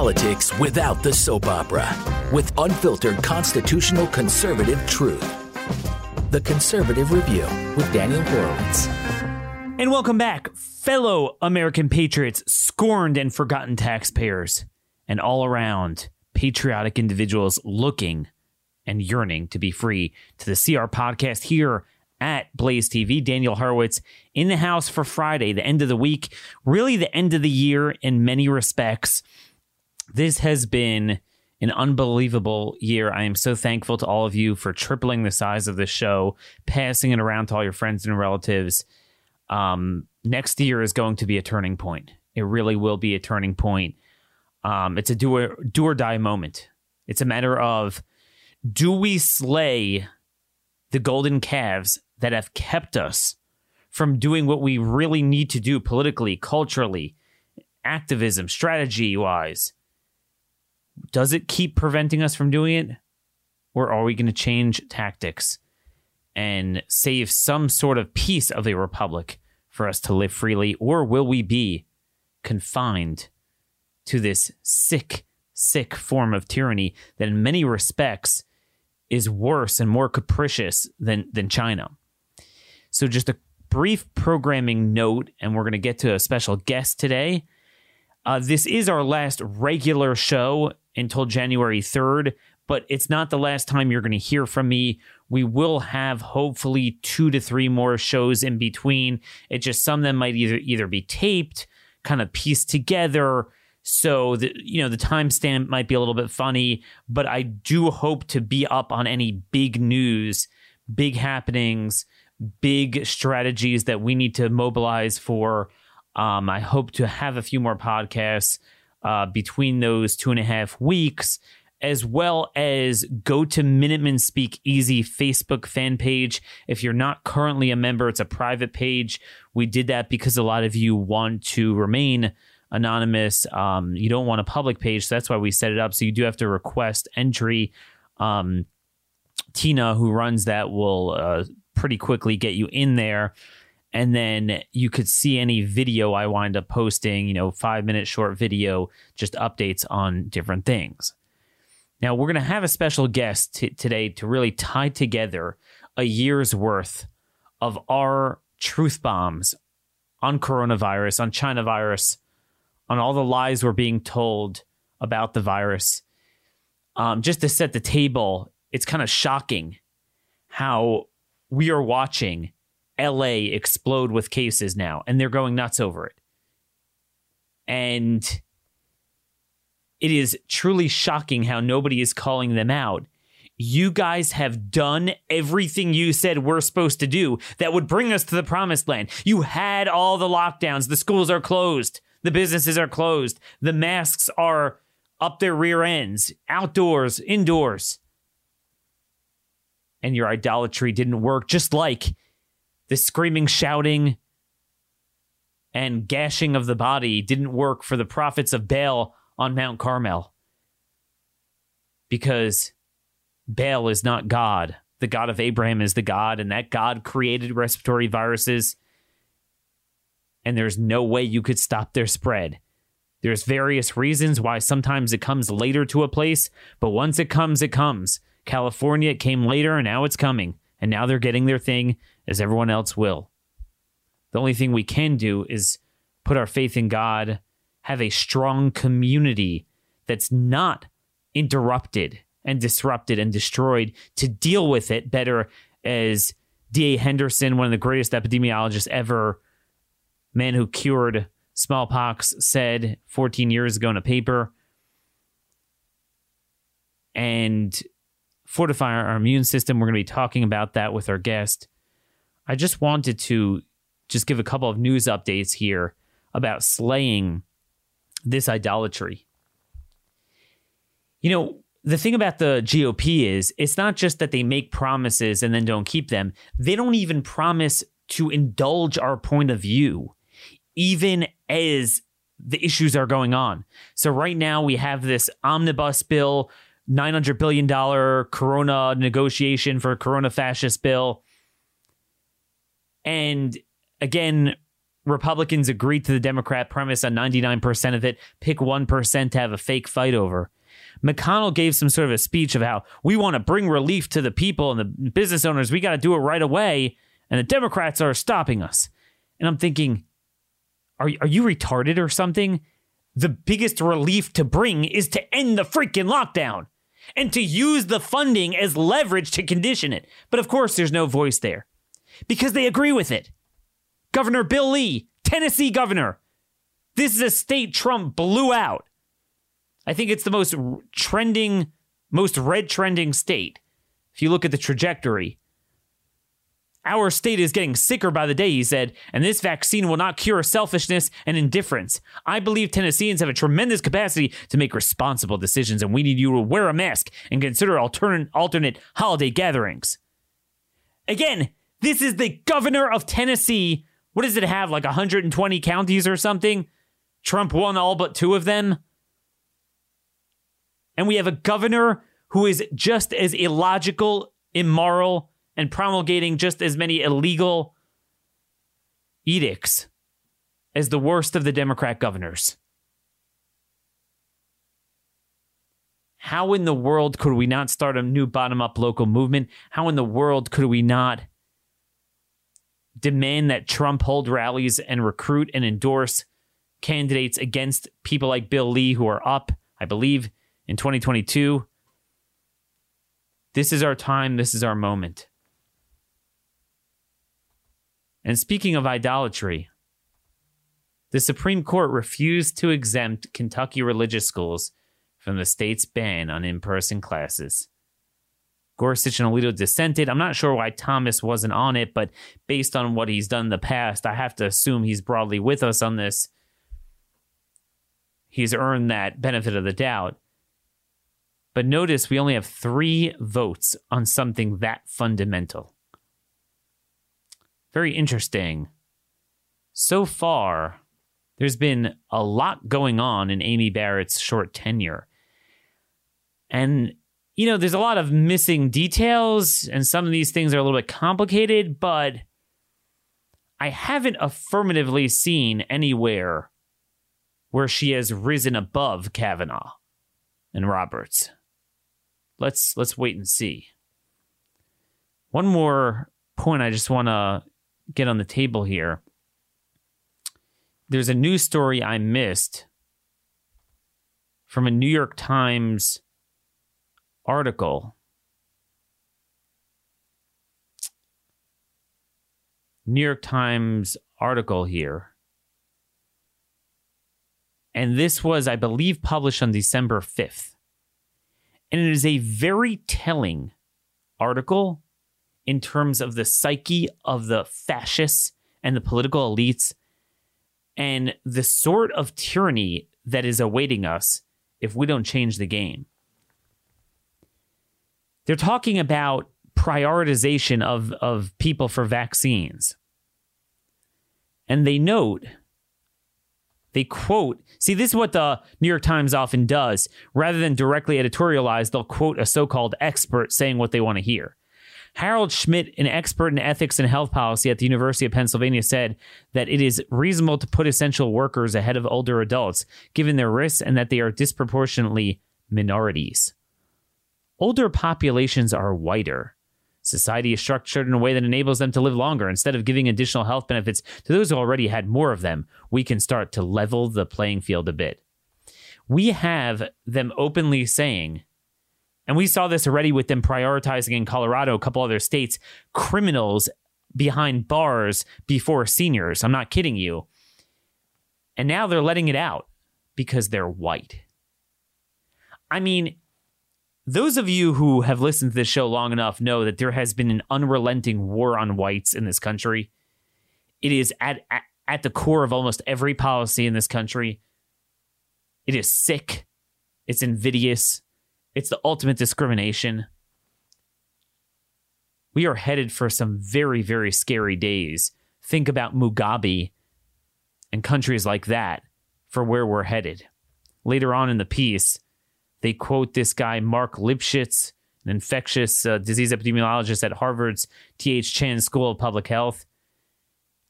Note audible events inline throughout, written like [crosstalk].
politics without the soap opera with unfiltered constitutional conservative truth. The Conservative Review with Daniel Horowitz. And welcome back, fellow American patriots, scorned and forgotten taxpayers, and all around patriotic individuals looking and yearning to be free to the CR podcast here at Blaze TV. Daniel Horowitz in the house for Friday, the end of the week, really the end of the year in many respects. This has been an unbelievable year. I am so thankful to all of you for tripling the size of the show, passing it around to all your friends and relatives. Um, next year is going to be a turning point. It really will be a turning point. Um, it's a do or, do or die moment. It's a matter of do we slay the golden calves that have kept us from doing what we really need to do politically, culturally, activism, strategy wise? Does it keep preventing us from doing it? Or are we going to change tactics and save some sort of piece of a republic for us to live freely? Or will we be confined to this sick, sick form of tyranny that in many respects is worse and more capricious than, than China? So, just a brief programming note, and we're going to get to a special guest today. Uh, this is our last regular show until January 3rd, but it's not the last time you're going to hear from me. We will have hopefully two to three more shows in between. It just some of them might either either be taped, kind of pieced together. So the you know the timestamp might be a little bit funny, but I do hope to be up on any big news, big happenings, big strategies that we need to mobilize for. Um, I hope to have a few more podcasts uh, between those two and a half weeks, as well as go to Minuteman Speak Easy Facebook fan page. If you're not currently a member, it's a private page. We did that because a lot of you want to remain anonymous. Um, you don't want a public page, so that's why we set it up. So you do have to request entry. Um, Tina, who runs that, will uh, pretty quickly get you in there. And then you could see any video I wind up posting, you know, five minute short video, just updates on different things. Now, we're going to have a special guest t- today to really tie together a year's worth of our truth bombs on coronavirus, on China virus, on all the lies we're being told about the virus. Um, just to set the table, it's kind of shocking how we are watching LA explode with cases now, and they're going nuts over it. And it is truly shocking how nobody is calling them out. You guys have done everything you said we're supposed to do that would bring us to the promised land. You had all the lockdowns. The schools are closed. The businesses are closed. The masks are up their rear ends, outdoors, indoors. And your idolatry didn't work, just like the screaming, shouting, and gashing of the body didn't work for the prophets of Baal on Mount Carmel. Because Baal is not God. The God of Abraham is the God, and that God created respiratory viruses. And there's no way you could stop their spread. There's various reasons why sometimes it comes later to a place, but once it comes, it comes. California, it came later, and now it's coming. And now they're getting their thing, as everyone else will. The only thing we can do is put our faith in God, have a strong community that's not interrupted and disrupted and destroyed to deal with it better as D.A. Henderson, one of the greatest epidemiologists ever, man who cured smallpox, said 14 years ago in a paper. And fortify our immune system. We're going to be talking about that with our guest. I just wanted to just give a couple of news updates here about slaying this idolatry. You know, the thing about the GOP is it's not just that they make promises and then don't keep them, they don't even promise to indulge our point of view, even as the issues are going on. So, right now, we have this omnibus bill, $900 billion corona negotiation for a corona fascist bill and again, Republicans agreed to the Democrat premise on 99% of it, pick 1% to have a fake fight over. McConnell gave some sort of a speech of how we want to bring relief to the people and the business owners. We got to do it right away. And the Democrats are stopping us. And I'm thinking, are, are you retarded or something? The biggest relief to bring is to end the freaking lockdown and to use the funding as leverage to condition it. But of course, there's no voice there because they agree with it. Governor Bill Lee, Tennessee governor. This is a state Trump blew out. I think it's the most trending, most red trending state. If you look at the trajectory, our state is getting sicker by the day, he said, and this vaccine will not cure selfishness and indifference. I believe Tennesseans have a tremendous capacity to make responsible decisions, and we need you to wear a mask and consider alternate, alternate holiday gatherings. Again, this is the governor of Tennessee. What does it have, like 120 counties or something? Trump won all but two of them. And we have a governor who is just as illogical, immoral, and promulgating just as many illegal edicts as the worst of the Democrat governors. How in the world could we not start a new bottom up local movement? How in the world could we not demand that Trump hold rallies and recruit and endorse candidates against people like Bill Lee who are up, I believe, in 2022? This is our time. This is our moment. And speaking of idolatry, the Supreme Court refused to exempt Kentucky religious schools from the state's ban on in person classes. Gorsuch and Alito dissented. I'm not sure why Thomas wasn't on it, but based on what he's done in the past, I have to assume he's broadly with us on this. He's earned that benefit of the doubt. But notice we only have three votes on something that fundamental. Very interesting. So far, there's been a lot going on in Amy Barrett's short tenure. And, you know, there's a lot of missing details, and some of these things are a little bit complicated, but I haven't affirmatively seen anywhere where she has risen above Kavanaugh and Roberts. Let's let's wait and see. One more point I just want to get on the table here. There's a news story I missed from a New York Times article. New York Times article here. And this was, I believe, published on December 5th. And it is a very telling article in terms of the psyche of the fascists and the political elites and the sort of tyranny that is awaiting us if we don't change the game. They're talking about prioritization of, of people for vaccines. And they note, they quote, see, this is what the New York Times often does. Rather than directly editorialize, they'll quote a so called expert saying what they want to hear. Harald Schmidt, an expert in ethics and health policy at the University of Pennsylvania, said that it is reasonable to put essential workers ahead of older adults, given their risks and that they are disproportionately minorities. Older populations are whiter. Society is structured in a way that enables them to live longer. Instead of giving additional health benefits to those who already had more of them, we can start to level the playing field a bit. We have them openly saying and we saw this already with them prioritizing in Colorado, a couple other states, criminals behind bars before seniors. I'm not kidding you. And now they're letting it out because they're white. I mean, those of you who have listened to this show long enough know that there has been an unrelenting war on whites in this country. It is at, at, at the core of almost every policy in this country. It is sick. It's invidious. It's the ultimate discrimination. We are headed for some very, very scary days. Think about Mugabe and countries like that for where we're headed. Later on in the piece, they quote this guy, Marc Lipsitch, an infectious uh, disease epidemiologist at Harvard's T.H. Chan School of Public Health.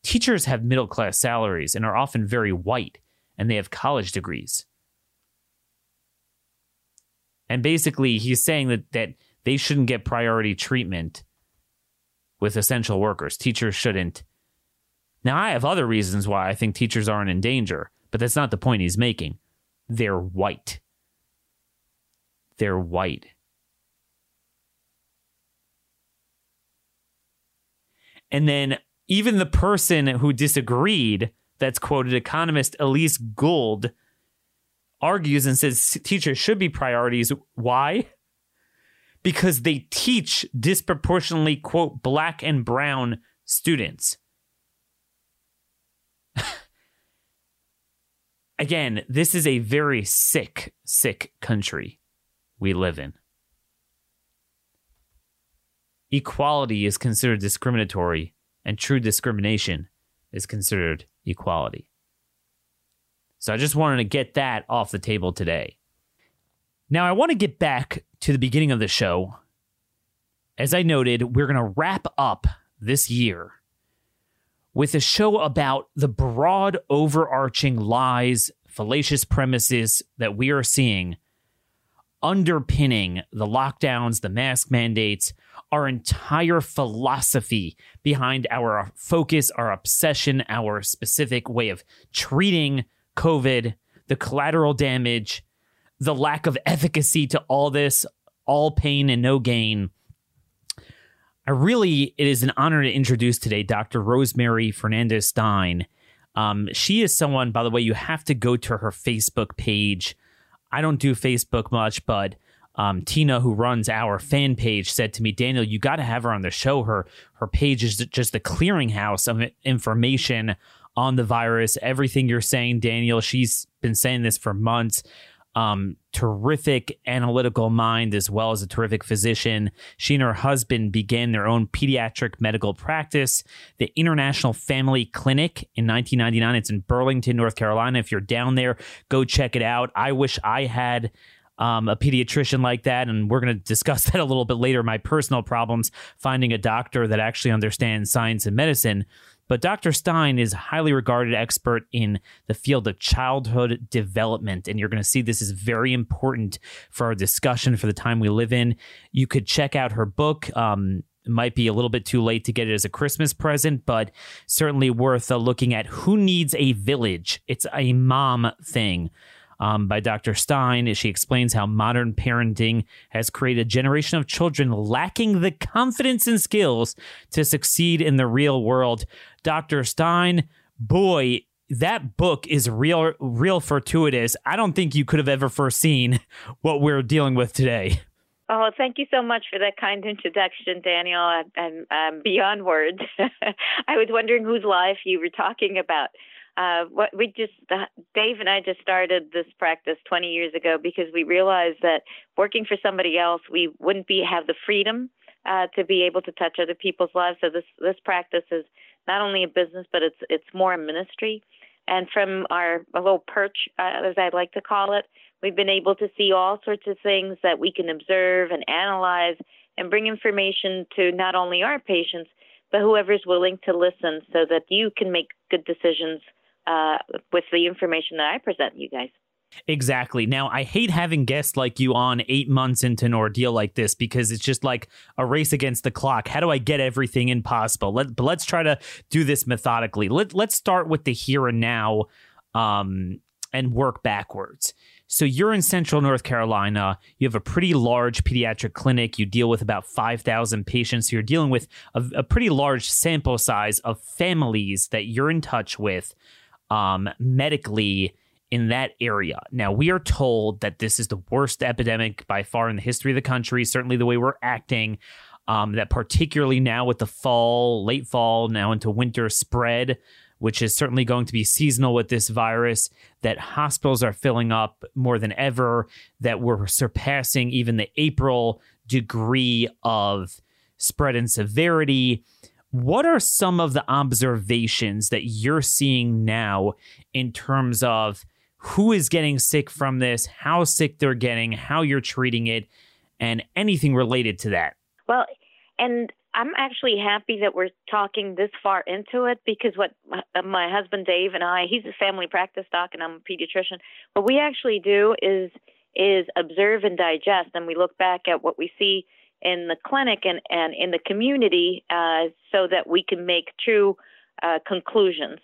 Teachers have middle class salaries and are often very white, and they have college degrees. And basically, he's saying that, that they shouldn't get priority treatment with essential workers. Teachers shouldn't. Now, I have other reasons why I think teachers aren't in danger, but that's not the point he's making. They're white. They're white. And then even the person who disagreed, that's quoted economist Elise Gould, argues and says teachers should be priorities. Why? Because they teach disproportionately, quote, black and brown students. [laughs] Again, this is a very sick, sick country we live in. Equality is considered discriminatory, and true discrimination is considered equality. So I just wanted to get that off the table today. Now, I want to get back to the beginning of the show. As I noted, we're going to wrap up this year with a show about the broad, overarching lies, fallacious premises that we are seeing underpinning the lockdowns, the mask mandates, our entire philosophy behind our focus, our obsession, our specific way of treating COVID, the collateral damage, the lack of efficacy to all this, all pain and no gain. I really, it is an honor to introduce today Dr. Rosemary Fernandez Stein. Um, she is someone, by the way, you have to go to her Facebook page. I don't do Facebook much, but um, Tina, who runs our fan page, said to me, Daniel, you got to have her on the show. Her her page is just the clearinghouse of information on the virus. Everything you're saying, Daniel, she's been saying this for months. Um, terrific analytical mind as well as a terrific physician. She and her husband began their own pediatric medical practice, the International Family Clinic in 1999. It's in Burlington, North Carolina. If you're down there, go check it out. I wish I had um, a pediatrician like that. And we're going to discuss [laughs] that a little bit later. My personal problems finding a doctor that actually understands science and medicine. But Dr. Stein is a highly regarded expert in the field of childhood development. And you're going to see this is very important for our discussion for the time we live in. You could check out her book. Um, it might be a little bit too late to get it as a Christmas present, but certainly worth uh, looking at. Who Needs a Village? It's a mom thing um, by Dr. Stein. She explains how modern parenting has created a generation of children lacking the confidence and skills to succeed in the real world. Dr. Stein, boy, that book is real, real fortuitous. I don't think you could have ever foreseen what we're dealing with today. Oh, thank you so much for that kind introduction, Daniel. I'm, I'm beyond words. [laughs] I was wondering whose life you were talking about uh, what we just Dave and I just started this practice 20 years ago because we realized that working for somebody else, we wouldn't be have the freedom uh, to be able to touch other people's lives. So this this practice is not only a business, but it's it's more a ministry. And from our little perch, uh, as I like to call it, we've been able to see all sorts of things that we can observe and analyze and bring information to not only our patients, but whoever's willing to listen so that you can make good decisions uh, with the information that I present you guys. Exactly. Now, I hate having guests like you on eight months into an ordeal like this because it's just like a race against the clock. How do I get everything in possible? Let, but let's try to do this methodically. Let, let's start with the here and now um, and work backwards. So you're in central North Carolina. You have a pretty large pediatric clinic. You deal with about 5,000 patients. So you're dealing with a, a pretty large sample size of families that you're in touch with um, medically in that area. Now, we are told that this is the worst epidemic by far in the history of the country, certainly the way we're acting. Um, that particularly now with the fall, late fall, now into winter spread, which is certainly going to be seasonal with this virus, that hospitals are filling up more than ever, that we're surpassing even the April degree of spread and severity. What are some of the observations that you're seeing now in terms of who is getting sick from this, how sick they're getting, how you're treating it, and anything related to that? Well, and I'm actually happy that we're talking this far into it because what my husband Dave and I, he's a family practice doc and I'm a pediatrician. What we actually do is is observe and digest, and we look back at what we see in the clinic and, and in the community uh, so that we can make true uh, conclusions.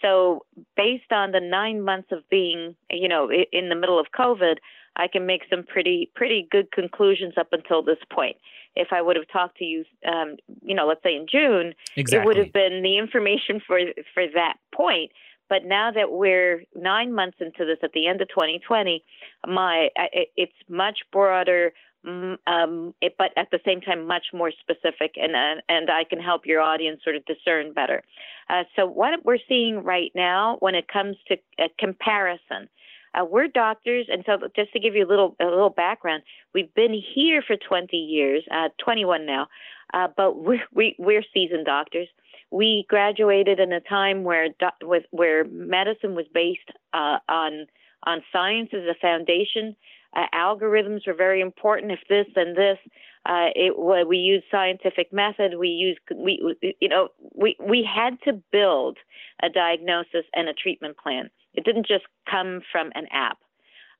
So, based on the nine months of being, you know, in the middle of COVID, I can make some pretty pretty good conclusions up until this point. If I would have talked to you, um, you know, let's say in June, exactly. it would have been the information for for that point. But now that we're nine months into this, at the end of 2020, my it's much broader, um, it, but at the same time much more specific, and uh, and I can help your audience sort of discern better. Uh, so what we're seeing right now, when it comes to a comparison, uh, we're doctors, and so just to give you a little a little background, we've been here for 20 years, uh, 21 now, uh, but we're we, we're seasoned doctors. We graduated in a time where do- with, where medicine was based uh, on on science as a foundation uh, algorithms were very important. If this and this, uh, it we use scientific method. We use we you know we we had to build a diagnosis and a treatment plan. It didn't just come from an app.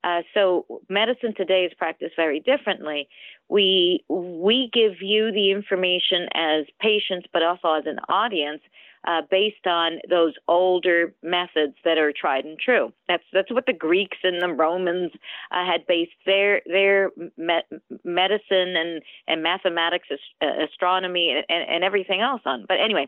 Uh, so medicine today is practiced very differently. We we give you the information as patients, but also as an audience, uh, based on those older methods that are tried and true. That's that's what the Greeks and the Romans uh, had based their their me- medicine and and mathematics, uh, astronomy, and, and everything else on. But anyway,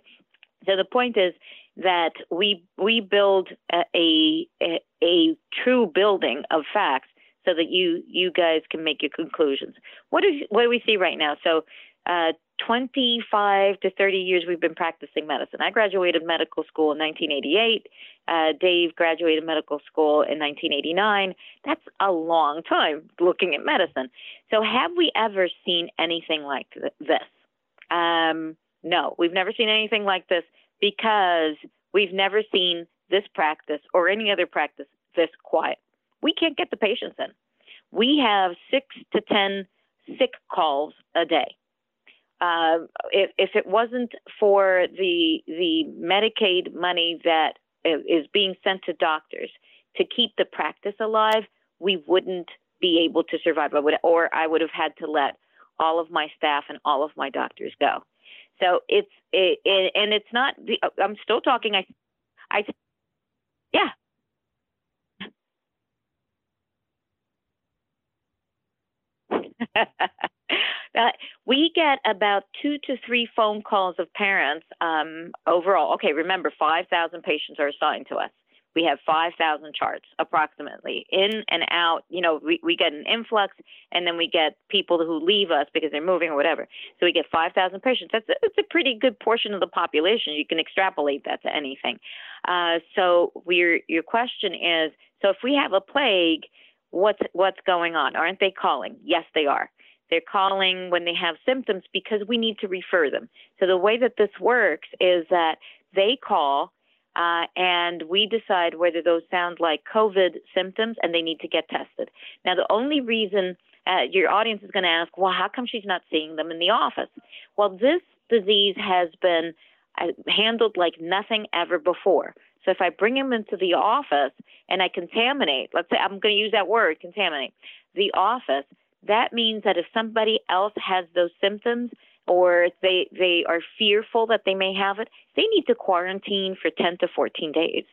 so the point is that we we build a, a, a true building of facts so that you you guys can make your conclusions. What do what do we see right now? So uh, 25 to 30 years we've been practicing medicine. I graduated medical school in 1988. Uh, Dave graduated medical school in 1989. That's a long time looking at medicine. So, have we ever seen anything like th- this? Um, no, we've never seen anything like this because we've never seen this practice or any other practice this quiet. We can't get the patients in. We have six to 10 sick calls a day uh, if, if it wasn't for the the Medicaid money that is being sent to doctors to keep the practice alive, we wouldn't be able to survive. I would, or I would have had to let all of my staff and all of my doctors go. So it's it, it, and it's not. I'm still talking. I, I, yeah. [laughs] We get about two to three phone calls of parents um, overall. Okay, remember, 5,000 patients are assigned to us. We have 5,000 charts approximately in and out. You know, we, we get an influx and then we get people who leave us because they're moving or whatever. So we get 5,000 patients. That's a, that's a pretty good portion of the population. You can extrapolate that to anything. Uh, so we're, your question is so if we have a plague, what's, what's going on? Aren't they calling? Yes, they are. They're calling when they have symptoms because we need to refer them. So the way that this works is that they call uh, and we decide whether those sound like COVID symptoms and they need to get tested. Now, the only reason uh, your audience is going to ask, well, how come she's not seeing them in the office? Well, this disease has been uh, handled like nothing ever before. So if I bring them into the office and I contaminate, let's say I'm going to use that word, contaminate, the office, that means that if somebody else has those symptoms or they they are fearful that they may have it, they need to quarantine for 10 to 14 days.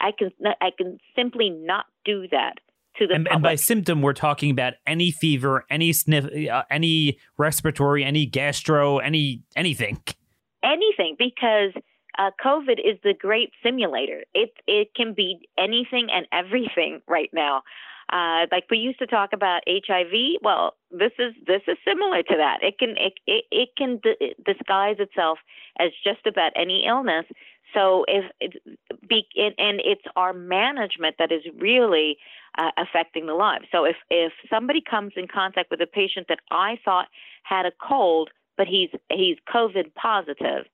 I can I can simply not do that to the and, public. and by symptom we're talking about any fever, any sniff, uh, any respiratory, any gastro, any anything. Anything because uh, COVID is the great simulator. It it can be anything and everything right now. Uh, like we used to talk about HIV. Well, this is this is similar to that. It can it it, it can d- disguise itself as just about any illness. So if be and it's our management that is really uh, affecting the lives. So if if somebody comes in contact with a patient that I thought had a cold, but he's he's COVID positive,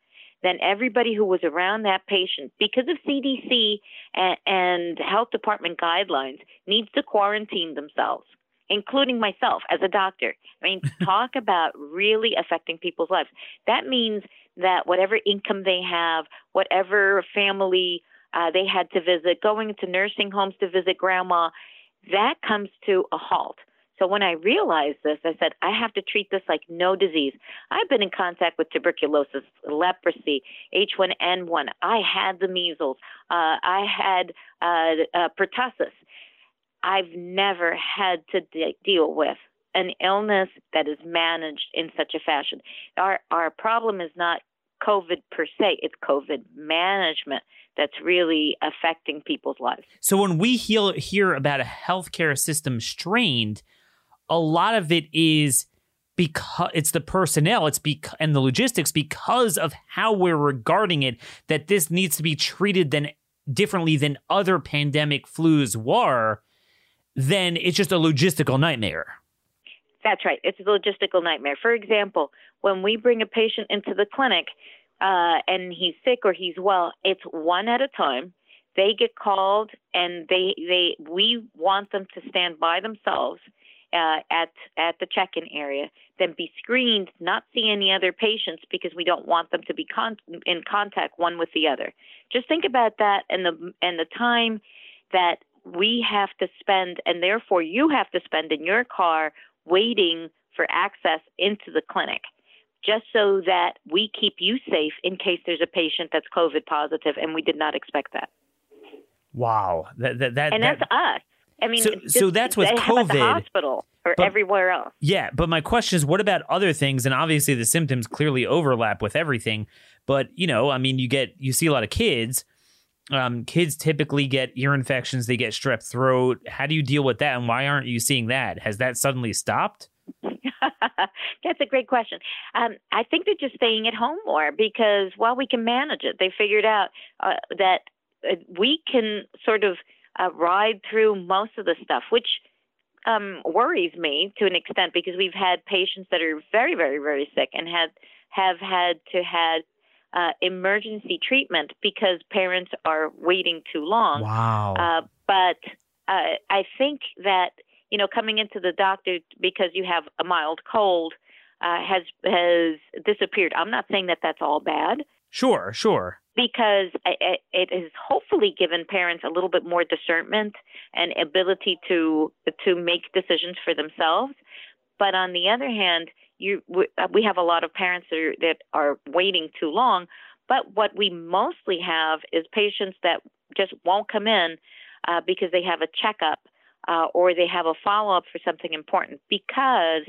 then everybody who was around that patient, because of CDC and, and health department guidelines, needs to quarantine themselves. including myself as a doctor. I mean, [laughs] talk about really affecting people's lives. That means that whatever income they have, whatever family uh, they had to visit, going to nursing homes to visit grandma, that comes to a halt. So when I realized this, I said, I have to treat this like no disease. I've been in contact with tuberculosis, leprosy, H1N1. I had the measles. Uh, I had uh, uh, pertussis. I've never had to de- deal with an illness that is managed in such a fashion. Our our problem is not COVID per se; it's COVID management that's really affecting people's lives. So when we hear hear about a healthcare system strained, a lot of it is because it's the personnel, it's and the logistics because of how we're regarding it that this needs to be treated than differently than other pandemic flus were then it's just a logistical nightmare. That's right. It's a logistical nightmare. For example, when we bring a patient into the clinic uh, and he's sick or he's well, it's one at a time. They get called, and they they we want them to stand by themselves uh, at at the check-in area, then be screened, not see any other patients because we don't want them to be con- in contact one with the other. Just think about that and the and the time that we have to spend, and therefore you have to spend in your car waiting for access into the clinic, just so that we keep you safe in case there's a patient that's COVID positive, and we did not expect that. Wow, that that, that and that's that, us. I mean, so, just, so that's with COVID. the hospital or but, everywhere else. Yeah, but my question is, what about other things? And obviously, the symptoms clearly overlap with everything. But you know, I mean, you get you see a lot of kids um, kids typically get ear infections, they get strep throat. How do you deal with that? And why aren't you seeing that? Has that suddenly stopped? [laughs] That's a great question. Um, I think they're just staying at home more because while we can manage it, they figured out uh, that uh, we can sort of uh, ride through most of the stuff, which um, worries me to an extent because we've had patients that are very, very, very sick and had have had to had uh, emergency treatment because parents are waiting too long. Wow. Uh, but uh, I think that you know coming into the doctor because you have a mild cold uh, has has disappeared. I'm not saying that that's all bad. Sure, sure. Because it, has hopefully given parents a little bit more discernment and ability to to make decisions for themselves. But on the other hand, you we have a lot of parents that are, that are waiting too long. But what we mostly have is patients that just won't come in uh, because they have a checkup uh, or they have a follow up for something important. Because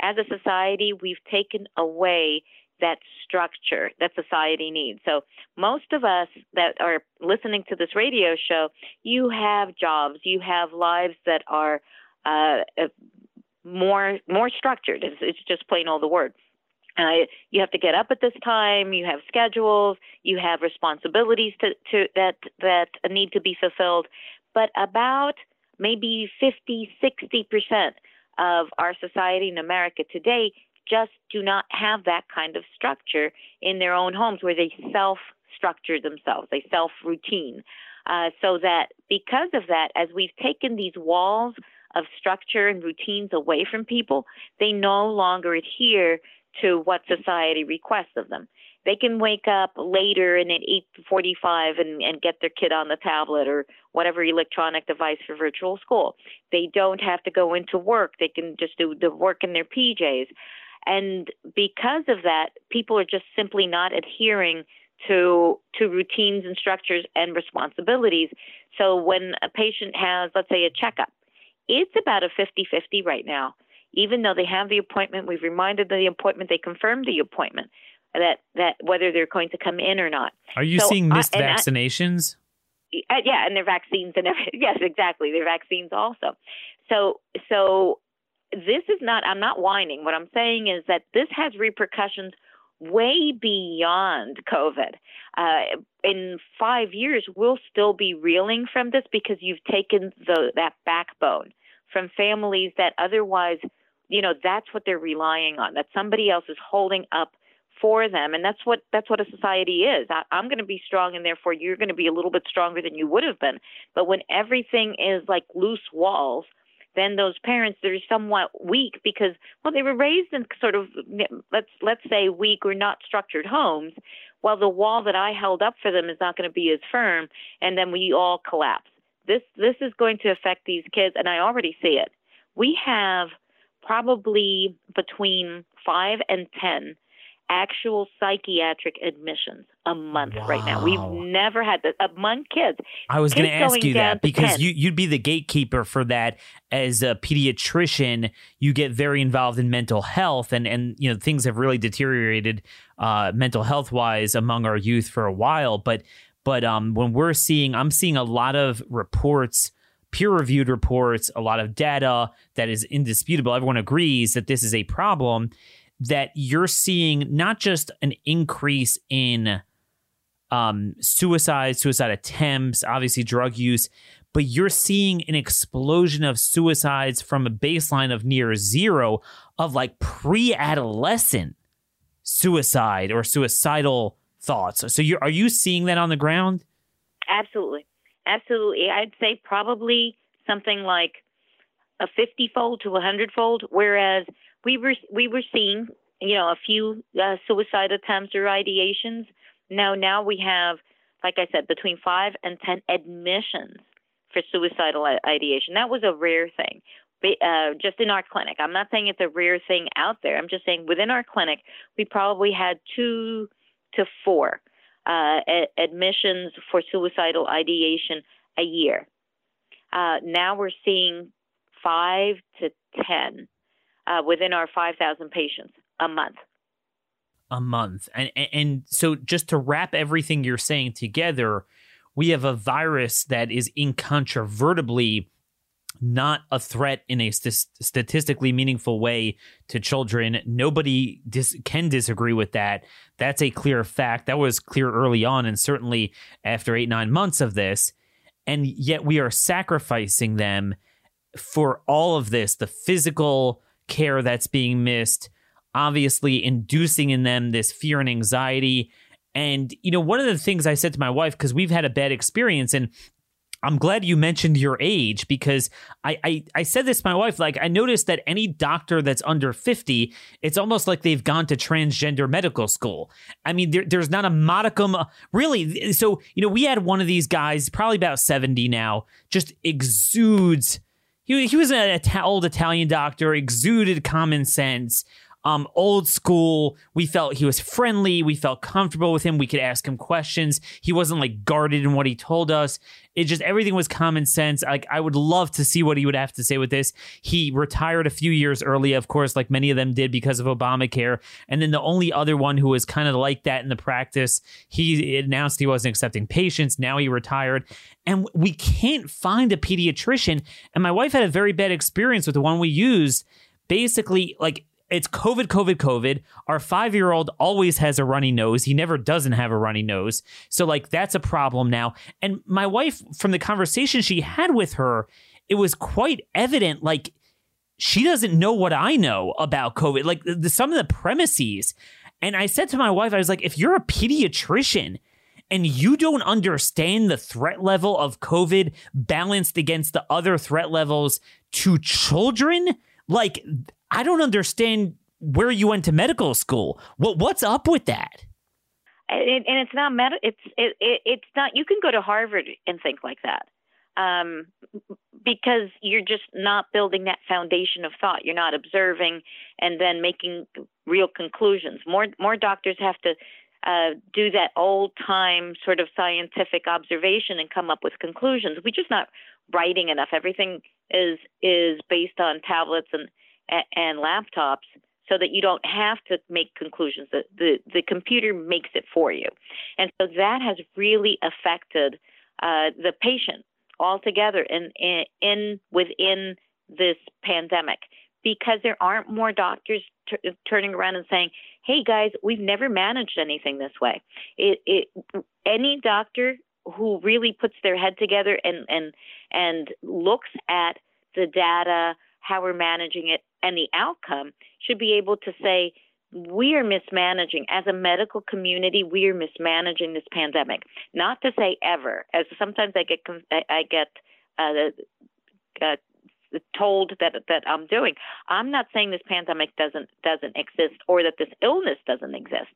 as a society, we've taken away that structure that society needs. So most of us that are listening to this radio show, you have jobs, you have lives that are uh, more more structured. It's, it's just plain old the word. Uh, you have to get up at this time. You have schedules. You have responsibilities to, to that that need to be fulfilled. But about maybe 50, 60 percent of our society in America today just do not have that kind of structure in their own homes where they self structure themselves. They self routine. Uh, so that because of that, as we've taken these walls of structure and routines away from people, they no longer adhere to what society requests of them. They can wake up later and at 8:45 and, and get their kid on the tablet or whatever electronic device for virtual school. They don't have to go into work. They can just do the work in their PJs. And because of that, people are just simply not adhering to to routines and structures and responsibilities. So when a patient has, let's say, a checkup, it's about a 50 50 right now. Even though they have the appointment, we've reminded them the appointment, they confirmed the appointment that that whether they're going to come in or not. Are you so, seeing missed uh, vaccinations? I, uh, yeah, and their vaccines and everything. [laughs] Yes, exactly. Their vaccines also. So so this is not. I'm not whining. What I'm saying is that this has repercussions way beyond COVID. Uh, in five years, we'll still be reeling from this because you've taken the that backbone from families that otherwise, you know, that's what they're relying on. That somebody else is holding up for them, and that's what that's what a society is. I, I'm going to be strong, and therefore you're going to be a little bit stronger than you would have been. But when everything is like loose walls, then those parents they're somewhat weak because well they were raised in sort of let's let's say weak or not structured homes. Well the wall that i held up for them is not going to be as firm and then we all collapse. This this is going to affect these kids and i already see it. We have probably between 5 and 10 actual psychiatric admissions a month wow. right now. We've never had that among kids. I was going to ask you that because you, you'd be the gatekeeper for that as a pediatrician. You get very involved in mental health, and and you know things have really deteriorated uh, mental health wise among our youth for a while. But but um, when we're seeing, I'm seeing a lot of reports peer reviewed reports, a lot of data that is indisputable. Everyone agrees that this is a problem that you're seeing not just an increase in um, suicide, suicide attempts, obviously drug use, but you're seeing an explosion of suicides from a baseline of near zero of like pre adolescent suicide or suicidal thoughts. So you are you seeing that on the ground? Absolutely. Absolutely. I'd say probably something like a 50 fold to a 100 fold, whereas we were we were seeing you know a few uh, suicide attempts or ideations. Now now we have, like I said, between five and ten admissions for suicidal ideation. That was a rare thing. Uh, just in our clinic. I'm not saying it's a rare thing out there. I'm just saying within our clinic, we probably had two to four uh, a- admissions for suicidal ideation a year. Uh, now we're seeing five to 10 uh, within our 5,000 patients a month. A month. And, and so, just to wrap everything you're saying together, we have a virus that is incontrovertibly not a threat in a st- statistically meaningful way to children. Nobody dis- can disagree with that. That's a clear fact. That was clear early on, and certainly after eight, nine months of this. And yet we are sacrificing them for all of this the physical care that's being missed, obviously inducing in them this fear and anxiety. And, you know, one of the things I said to my wife, because we've had a bad experience, and I'm glad you mentioned your age because I, I, I said this to my wife. Like, I noticed that any doctor that's under 50, it's almost like they've gone to transgender medical school. I mean, there, there's not a modicum, uh, really. So, you know, we had one of these guys, probably about 70 now, just exudes he, he was an old Italian doctor, exuded common sense, um, old school. We felt he was friendly. We felt comfortable with him. We could ask him questions. He wasn't like guarded in what he told us. It just everything was common sense. Like I would love to see what he would have to say with this. He retired a few years early, of course, like many of them did because of Obamacare. And then the only other one who was kind of like that in the practice, he announced he wasn't accepting patients. Now he retired, and we can't find a pediatrician. And my wife had a very bad experience with the one we used. Basically, like it's COVID, COVID, COVID. Our five year old always has a runny nose. He never doesn't have a runny nose. So, like, that's a problem now. And my wife, from the conversation she had with her, it was quite evident, like, she doesn't know what I know about COVID, like the, some of the premises. And I said to my wife, I was like, if you're a pediatrician, and you don't understand the threat level of COVID balanced against the other threat levels to children, like I don't understand where you went to medical school. What what's up with that? And, it's not med- It's it, it, it's not. You can go to Harvard and think like that, um, because you're just not building that foundation of thought. You're not observing and then making real conclusions. More more doctors have to uh, do that old time sort of scientific observation and come up with conclusions. We're just not writing enough. Everything is is based on tablets and and laptops so that you don't have to make conclusions. The, the, the computer makes it for you. And so that has really affected uh, the patient altogether in, in, in within this pandemic because there aren't more doctors t- turning around and saying, "Hey guys, we've never managed anything this way." It, it, any doctor who really puts their head together and and and looks at the data, how we're managing it, and the outcome should be able to say, we are mismanaging as a medical community we are mismanaging this pandemic not to say ever as sometimes i get i get uh, uh, told that that I'm doing. I'm not saying this pandemic doesn't doesn't exist or that this illness doesn't exist.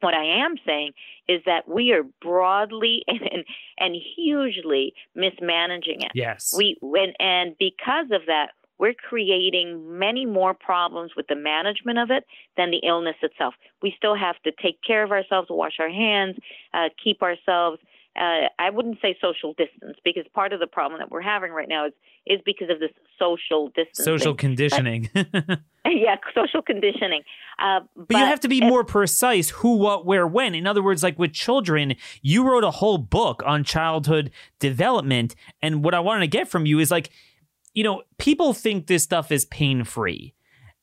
What I am saying is that we are broadly [laughs] and, and, and hugely mismanaging it. Yes. We and, and because of that, we're creating many more problems with the management of it than the illness itself. We still have to take care of ourselves, wash our hands, uh, keep ourselves. Uh, I wouldn't say social distance because part of the problem that we're having right now is is because of this social distance. Social conditioning. But, [laughs] yeah, social conditioning. Uh, but, but, you have to be more precise who, what, where, when. In other words, like with children, you wrote a whole book on childhood development. And what I wanted to get from you is like, you know, people think this stuff is pain free.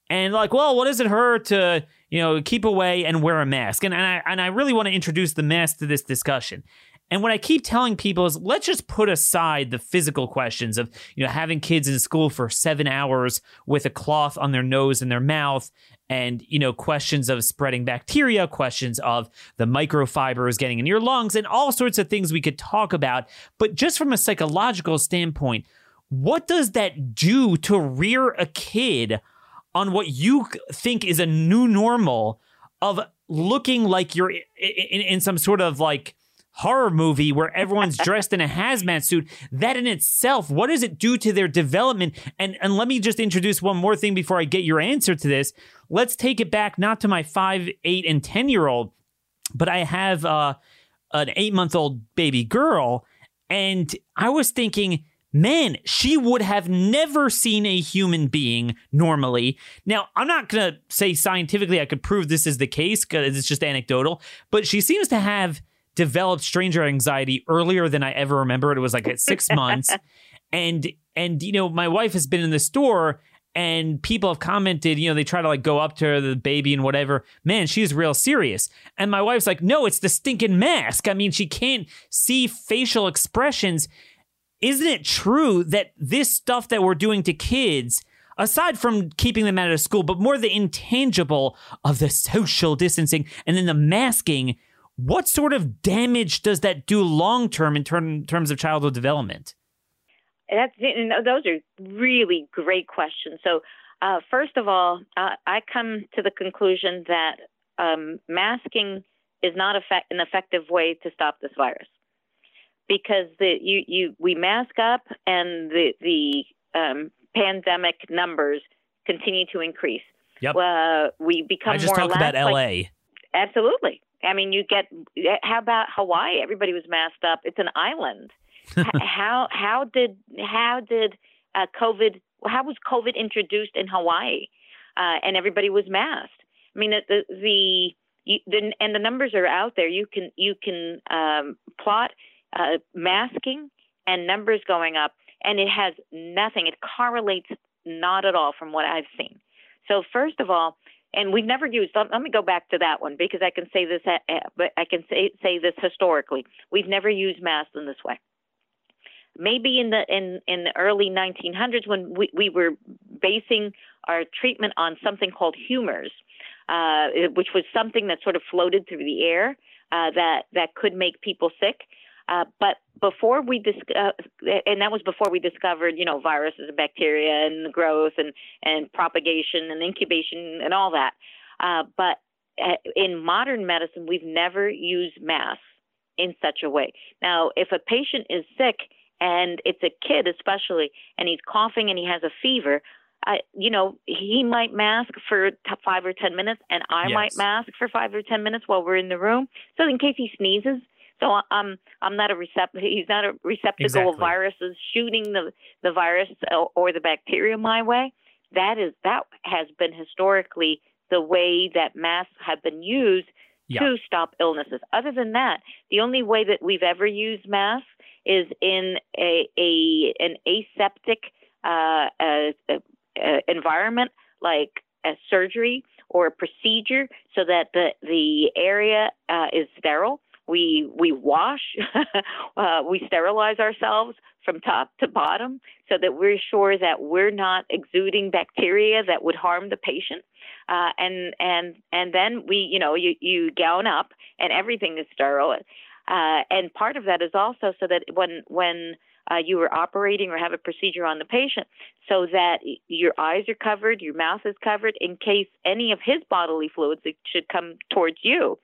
And like, well, what does it hurt to, you know, keep away and wear a mask? And, and I and I really want to introduce the mask to this discussion. And what I keep telling people is let's just put aside the physical questions of, you know, having kids in school for seven hours with a cloth on their nose and their mouth and, you know, questions of spreading bacteria, questions of the microfibers getting in your lungs and all sorts of things we could talk about. But just from a psychological standpoint, what does that do to rear a kid on what you think is a new normal of looking like you're in, in, in some sort of like horror movie where everyone's [laughs] dressed in a hazmat suit? That in itself what does it do to their development? And and let me just introduce one more thing before i get your answer to this. Let's take it back not to my five eight and ten year old but i have uh, an eight month old baby girl and i was thinking man, she would have never seen a human being normally. Now, I'm not going to say scientifically I could prove this is the case because it's just anecdotal, but she seems to have developed stranger anxiety earlier than I ever remember. It was like at six months. [laughs] And, and, you know, my wife has been in the store and people have commented, you know, they try to like go up to the baby and whatever. Man, she's real serious. And my wife's like, no, it's the stinking mask. I mean, she can't see facial expressions isn't it true that this stuff that we're doing to kids, aside from keeping them out of school, but more the intangible of the social distancing and then the masking, what sort of damage does that do long term in term, terms of childhood development? That's those are really great questions. So, uh, first of all, uh, I come to the conclusion that um, masking is not effect- an effective way to stop this virus because the you you we mask up and the the um, pandemic numbers continue to increase. Yep. Uh, we become. I just more talked about L.A. absolutely. I mean, you get. How about Hawaii? Everybody was masked up. It's an island. [laughs] how how did how did uh, COVID? How was COVID introduced in Hawaii? Uh, and everybody was masked. I mean, the the, the, and the numbers are out there. You can you can um, plot uh, masking and numbers going up, and it has nothing. It correlates not at all from what I've seen. So first of all, and we've never used. Let, let me go back to that one because I can say this. But I can say say this historically. We've never used masks in this way. Maybe in the in in the early 1900s when we, we were basing our treatment on something called humors, uh, which was something that sort of floated through the air uh, that that could make people sick. Uh, but before we dis- uh, and that was before we discovered, you know, viruses and bacteria and growth and, and propagation and incubation and all that. Uh, but uh, in modern medicine, we've never used masks in such a way. Now, if a patient is sick and it's a kid especially, and he's coughing and he has a fever, I, you know, he might mask for t- five or ten minutes, and I yes. might mask for five or ten minutes while we're in the room. So in case he sneezes, so I'm um, I'm not a receptacle. He's not a receptacle exactly. of viruses shooting the the virus or the bacteria my way. That is that has been historically the way that masks have been used yeah. to stop illnesses. Other than that, the only way that we've ever used masks is in a, a an aseptic uh, uh, uh, environment like a surgery or a procedure, so that the the area uh, is sterile we we wash, [laughs] uh, we sterilize ourselves from top to bottom, so that we're sure that we're not exuding bacteria that would harm the patient. Uh, and and and then we, you know, you you gown up, and everything is sterile. Uh, and part of that is also so that when when uh, you are operating or have a procedure on the patient so that your eyes are covered, your mouth is covered in case any of his bodily fluids should come towards you.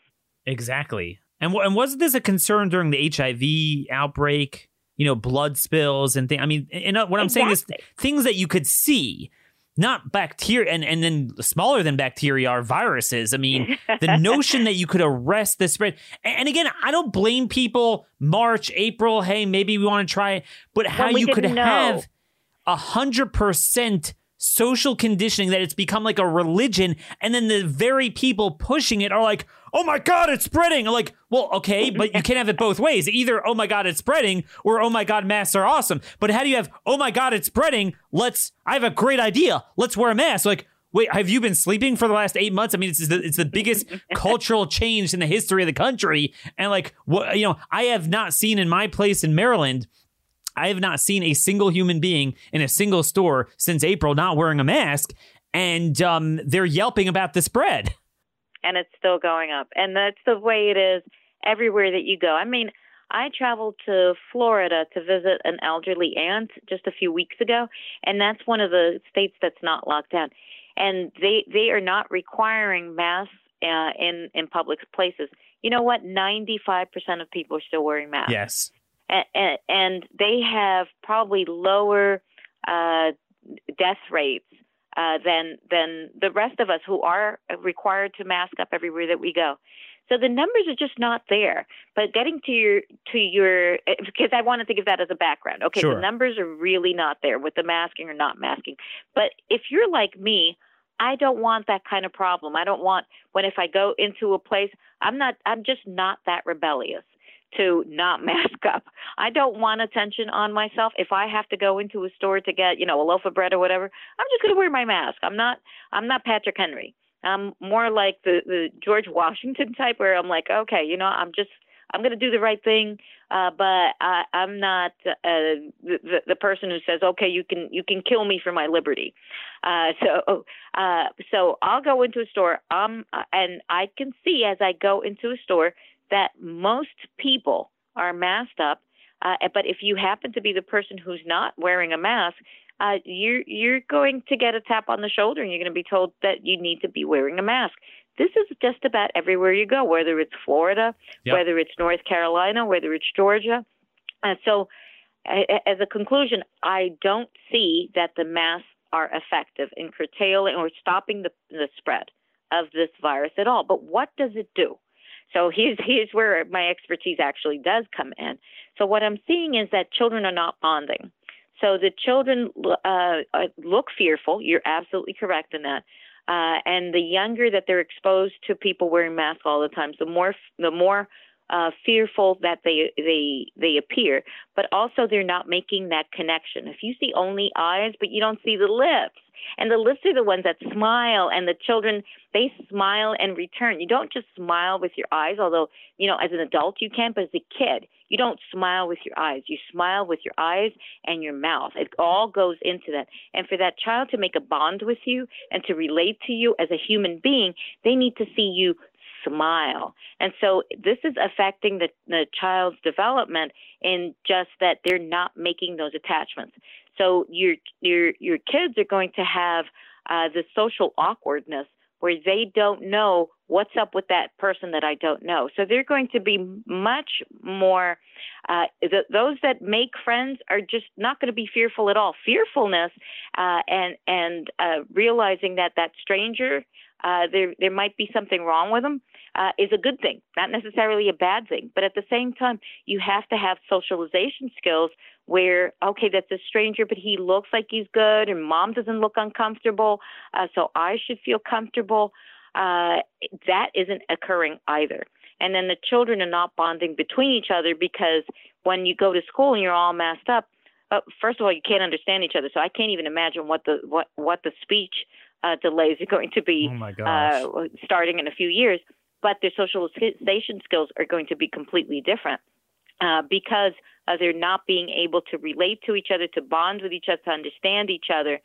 Exactly. And, and wasn't this a concern during the HIV outbreak? You know, blood spills and things. I mean, and what I'm exactly. saying is things that you could see not bacteria and, and then smaller than bacteria are viruses. I mean, the [laughs] notion that you could arrest the spread. And again, I don't blame people March, April, hey, maybe we want to try it, but how you could know. have a hundred percent social conditioning that it's become like a religion, and then the very people pushing it are like, oh my God, it's spreading. I'm like, well, okay, but you can't have it both ways. Either, oh my God, it's spreading, or oh my God, masks are awesome. But how do you have, oh my God, it's spreading? Let's, I have a great idea. Let's wear a mask. Like, wait, have you been sleeping for the last eight months? I mean, it's the, it's the biggest [laughs] cultural change in the history of the country. And like, what, you know, I have not seen in my place in Maryland, I have not seen a single human being in a single store since April not wearing a mask. And um, they're yelping about the spread [laughs] and it's still going up. And that's the way it is everywhere that you go. I mean, I traveled to Florida to visit an elderly aunt just a few weeks ago, and that's one of the states that's not locked down. And they they are not requiring masks uh, in in public places. You know what? Ninety five percent of people are still wearing masks. Yes, and, and, and they have probably lower uh, death rates uh, than than the rest of us who are required to mask up everywhere that we go. So the numbers are just not there. But getting to your to your because I want to think of that as a background. Okay, sure. the numbers are really not there with the masking or not masking. But if you're like me, I don't want that kind of problem. I don't want when if I go into a place, I'm not I'm just not that rebellious to not [laughs] mask up. I don't want attention on myself. If I have to go into a store to get, you know, a loaf of bread or whatever, I'm just going to wear my mask. I'm not I'm not Patrick Henry. I'm more like the the George Washington [laughs] type where I'm like, okay, you know, I'm just I'm going to do the right thing, uh, but I, I'm not uh, the, the person who says, okay, you can you can kill me for my liberty. Uh, [laughs] so uh, so I'll go into a store, um, and I can see as I go into a store that most people are masked up. Uh, but if you happen to be the person who's not wearing a mask, uh, you're you're going to get a tap on the shoulder, and you're going to be told that you need to be wearing a mask. This is just about everywhere you go, whether it's Florida, Yep. whether it's North Carolina, whether it's Georgia. Uh, so, as a conclusion, I don't see that the masks are effective in curtailing or stopping the, the spread of this virus at all. But what does it do? So here's here's where my expertise actually does come in. So what I'm seeing is that children are not bonding. So the children uh, uh, look fearful. You're absolutely correct in that. Uh, and the younger that they're exposed to people wearing masks all the time, the more the more uh, fearful that they they they appear. But also they're not making that connection. If you see only eyes, but you don't see the lips, and the lips are the ones that smile, and the children they smile and return. You don't just smile with your eyes, although you know as an adult you can, but as a kid you don't smile with your eyes. You smile with your eyes and your mouth. It all goes into that. And for that child to make a bond with you and to relate to you as a human being, they need to see you smile. And so this is affecting the, the child's development in just that they're not making those attachments. So your your your kids are going to have uh, the social awkwardness where they don't know what's up with that person that I don't know. So they're going to be much more, uh, th- those that make friends are just not going to be fearful at all. Fearfulness uh, and and uh, realizing that that stranger, uh, there there might be something wrong with them, uh, is a good thing, not necessarily a bad thing. But at the same time, you have to have socialization skills where okay that's a stranger but he looks like he's good and mom doesn't look uncomfortable uh, so i should feel comfortable uh, that isn't occurring either and then the children are not bonding between each other because when you go to school and you're all masked up uh, first of all you can't understand each other so i can't even imagine what the what what the speech uh, delays are going to be Oh uh, starting in a few years but their socialization skills are going to be completely different uh, because uh, they're not being able to relate to each other, to bond with each other, to understand each other.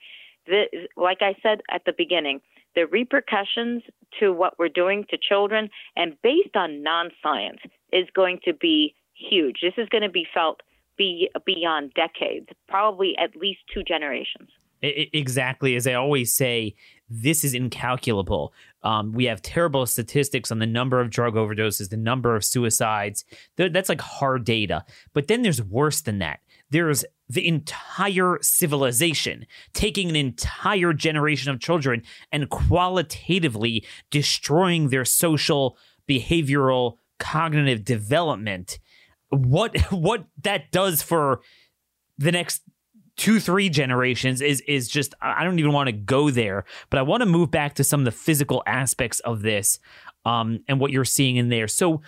The, like I said at the beginning, the repercussions to what we're doing to children and based on non science is going to be huge. This is going to be felt be beyond decades, probably at least two generations. Exactly. As I always say, this is incalculable. Um, we have terrible statistics on the number of drug overdoses, the number of suicides. That's like hard data. But then there's worse than that. There's the entire civilization taking an entire generation of children and qualitatively destroying their social, behavioral, cognitive development. What [laughs] what that does for the next two three generations is is just i don't even want to go there but i want to move back to some of the physical aspects of this um, and what you're seeing in there. So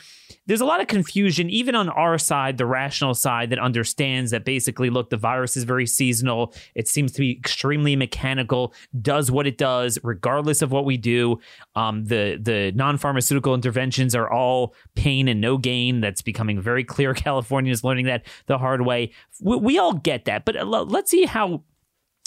there's a lot of confusion, even on our side, the rational side that understands that basically, look, the virus is very seasonal. It seems to be extremely mechanical, does what it does, regardless of what we do. Um, the the non pharmaceutical interventions are all pain and no gain. That's becoming very clear. [laughs] California is learning that the hard way. We, we all get that, but uh, let's see how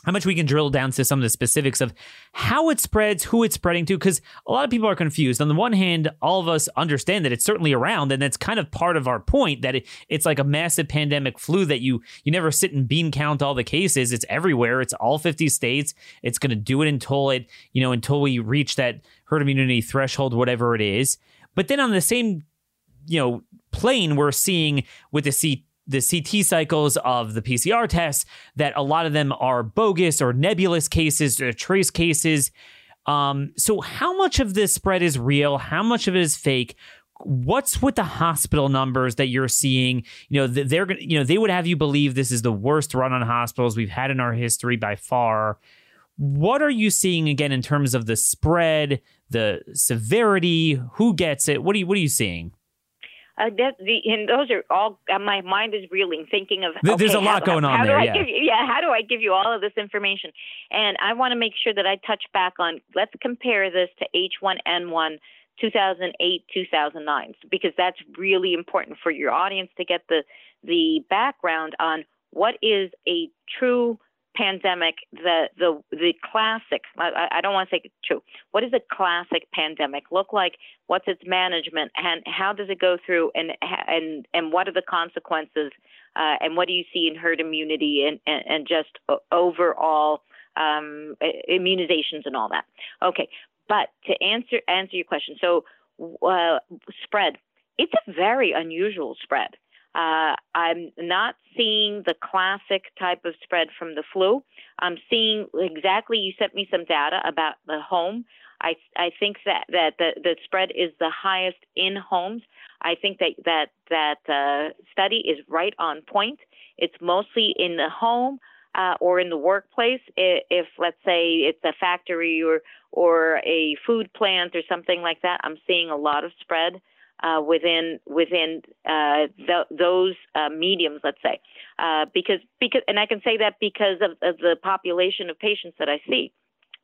how much we can drill down to some of the specifics of how it spreads, who it's spreading to, because a lot of people are confused. On the one hand, all of us understand that it's certainly around, and that's kind of part of our point that it, it's like a massive pandemic flu that you you never sit and bean count all the cases. It's everywhere. It's all 50 states. It's going to do it until it you know until we reach that herd immunity threshold, whatever it is. But then on the same you know plane, we're seeing with the C the CT cycles of the PCR tests that a lot of them are bogus or nebulous cases or trace cases. Um, so, how much of this spread is real? How much of it is fake? What's with the hospital numbers that you're seeing? You know, they're you know they would have you believe this is the worst run on hospitals we've had in our history by far. What are you seeing again in terms of the spread, the severity? Who gets it? What are you What are you seeing? Uh, that the and those are all. Uh, my mind is reeling, thinking of. Okay, There's a lot how, going how, on how there. Yeah. You, yeah. How do I give you all of this information? And I want to make sure that I touch back on. Let's compare this to H1N1 2008 2009 because that's really important for your audience to get the the background on what is a true pandemic, the the the classic. I, I don't want to say true. What does a classic pandemic look like? What's its management, and how does it go through? And and and what are the consequences? Uh, and what do you see in herd immunity and and, and just overall um, immunizations and all that? Okay, but to answer answer your question, so uh, spread. It's a very unusual spread. Uh, I'm not seeing the classic type of spread from the flu. I'm seeing exactly. You sent me some data about the home. I I think that that the, the spread is the highest in homes. I think that that that uh, study is right on point. It's mostly in the home uh, or in the workplace. If, if let's say it's a factory or or a food plant or something like that, I'm seeing a lot of spread uh, within within uh, th- those uh, mediums, let's say, uh, because because and I can say that because of, of, the population of patients that I see.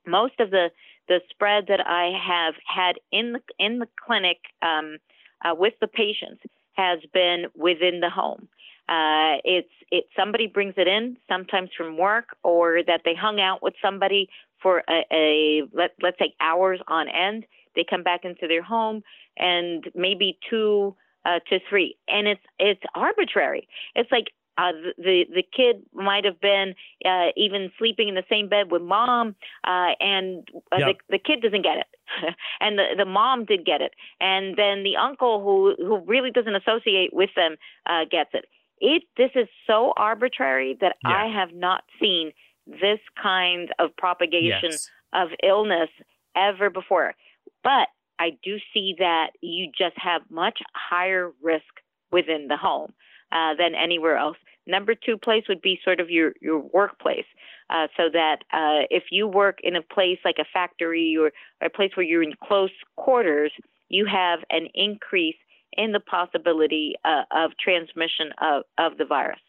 Most of the the spread that I have had in the in the clinic um, uh, with the patients has been within the home. Uh, it's it somebody brings it in sometimes from work or that they hung out with somebody for a, a let let's say hours on end. They come back into their home and maybe two uh, to three, and it's it's arbitrary. It's like uh, the the kid might have been uh, even sleeping in the same bed with mom, uh, and uh, yep. the the kid doesn't get it, [laughs] and the the mom did get it, and then the uncle who who really doesn't associate with them uh, gets it. It this is so arbitrary that yeah. I have not seen this kind of propagation yes. of illness ever before. But I do see that you just have much higher risk within the home uh, than anywhere else. Number two place would be sort of your, your workplace. Uh, so that uh, if you work in a place like a factory or, or a place where you're in close quarters, you have an increase in the possibility uh, of transmission of, of the virus.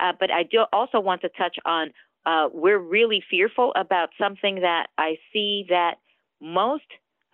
Uh, but I do also want to touch on uh, we're really fearful about something that I see that most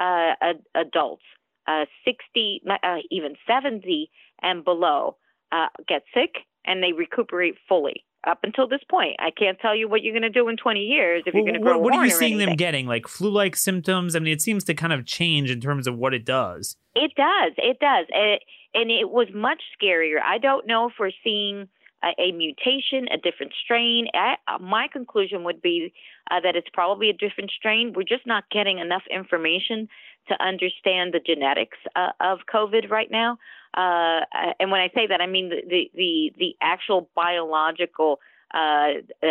uh, adults, uh, 60, uh, even 70 and below, uh, get sick and they recuperate fully. Up until this point, I can't tell you what you're going to do in 20 years if well, you're going to grow. What, what are you seeing them getting? Like flu-like symptoms? I mean, it seems to kind of change in terms of what it does. It does. It does. It, and it was much scarier. I don't know if we're seeing a, a mutation, a different strain. I, uh, my conclusion would be uh, that it's probably a different strain. We're just not getting enough information to understand the genetics uh, of COVID right now. Uh, and when I say that, I mean the the the, the actual biological uh, uh,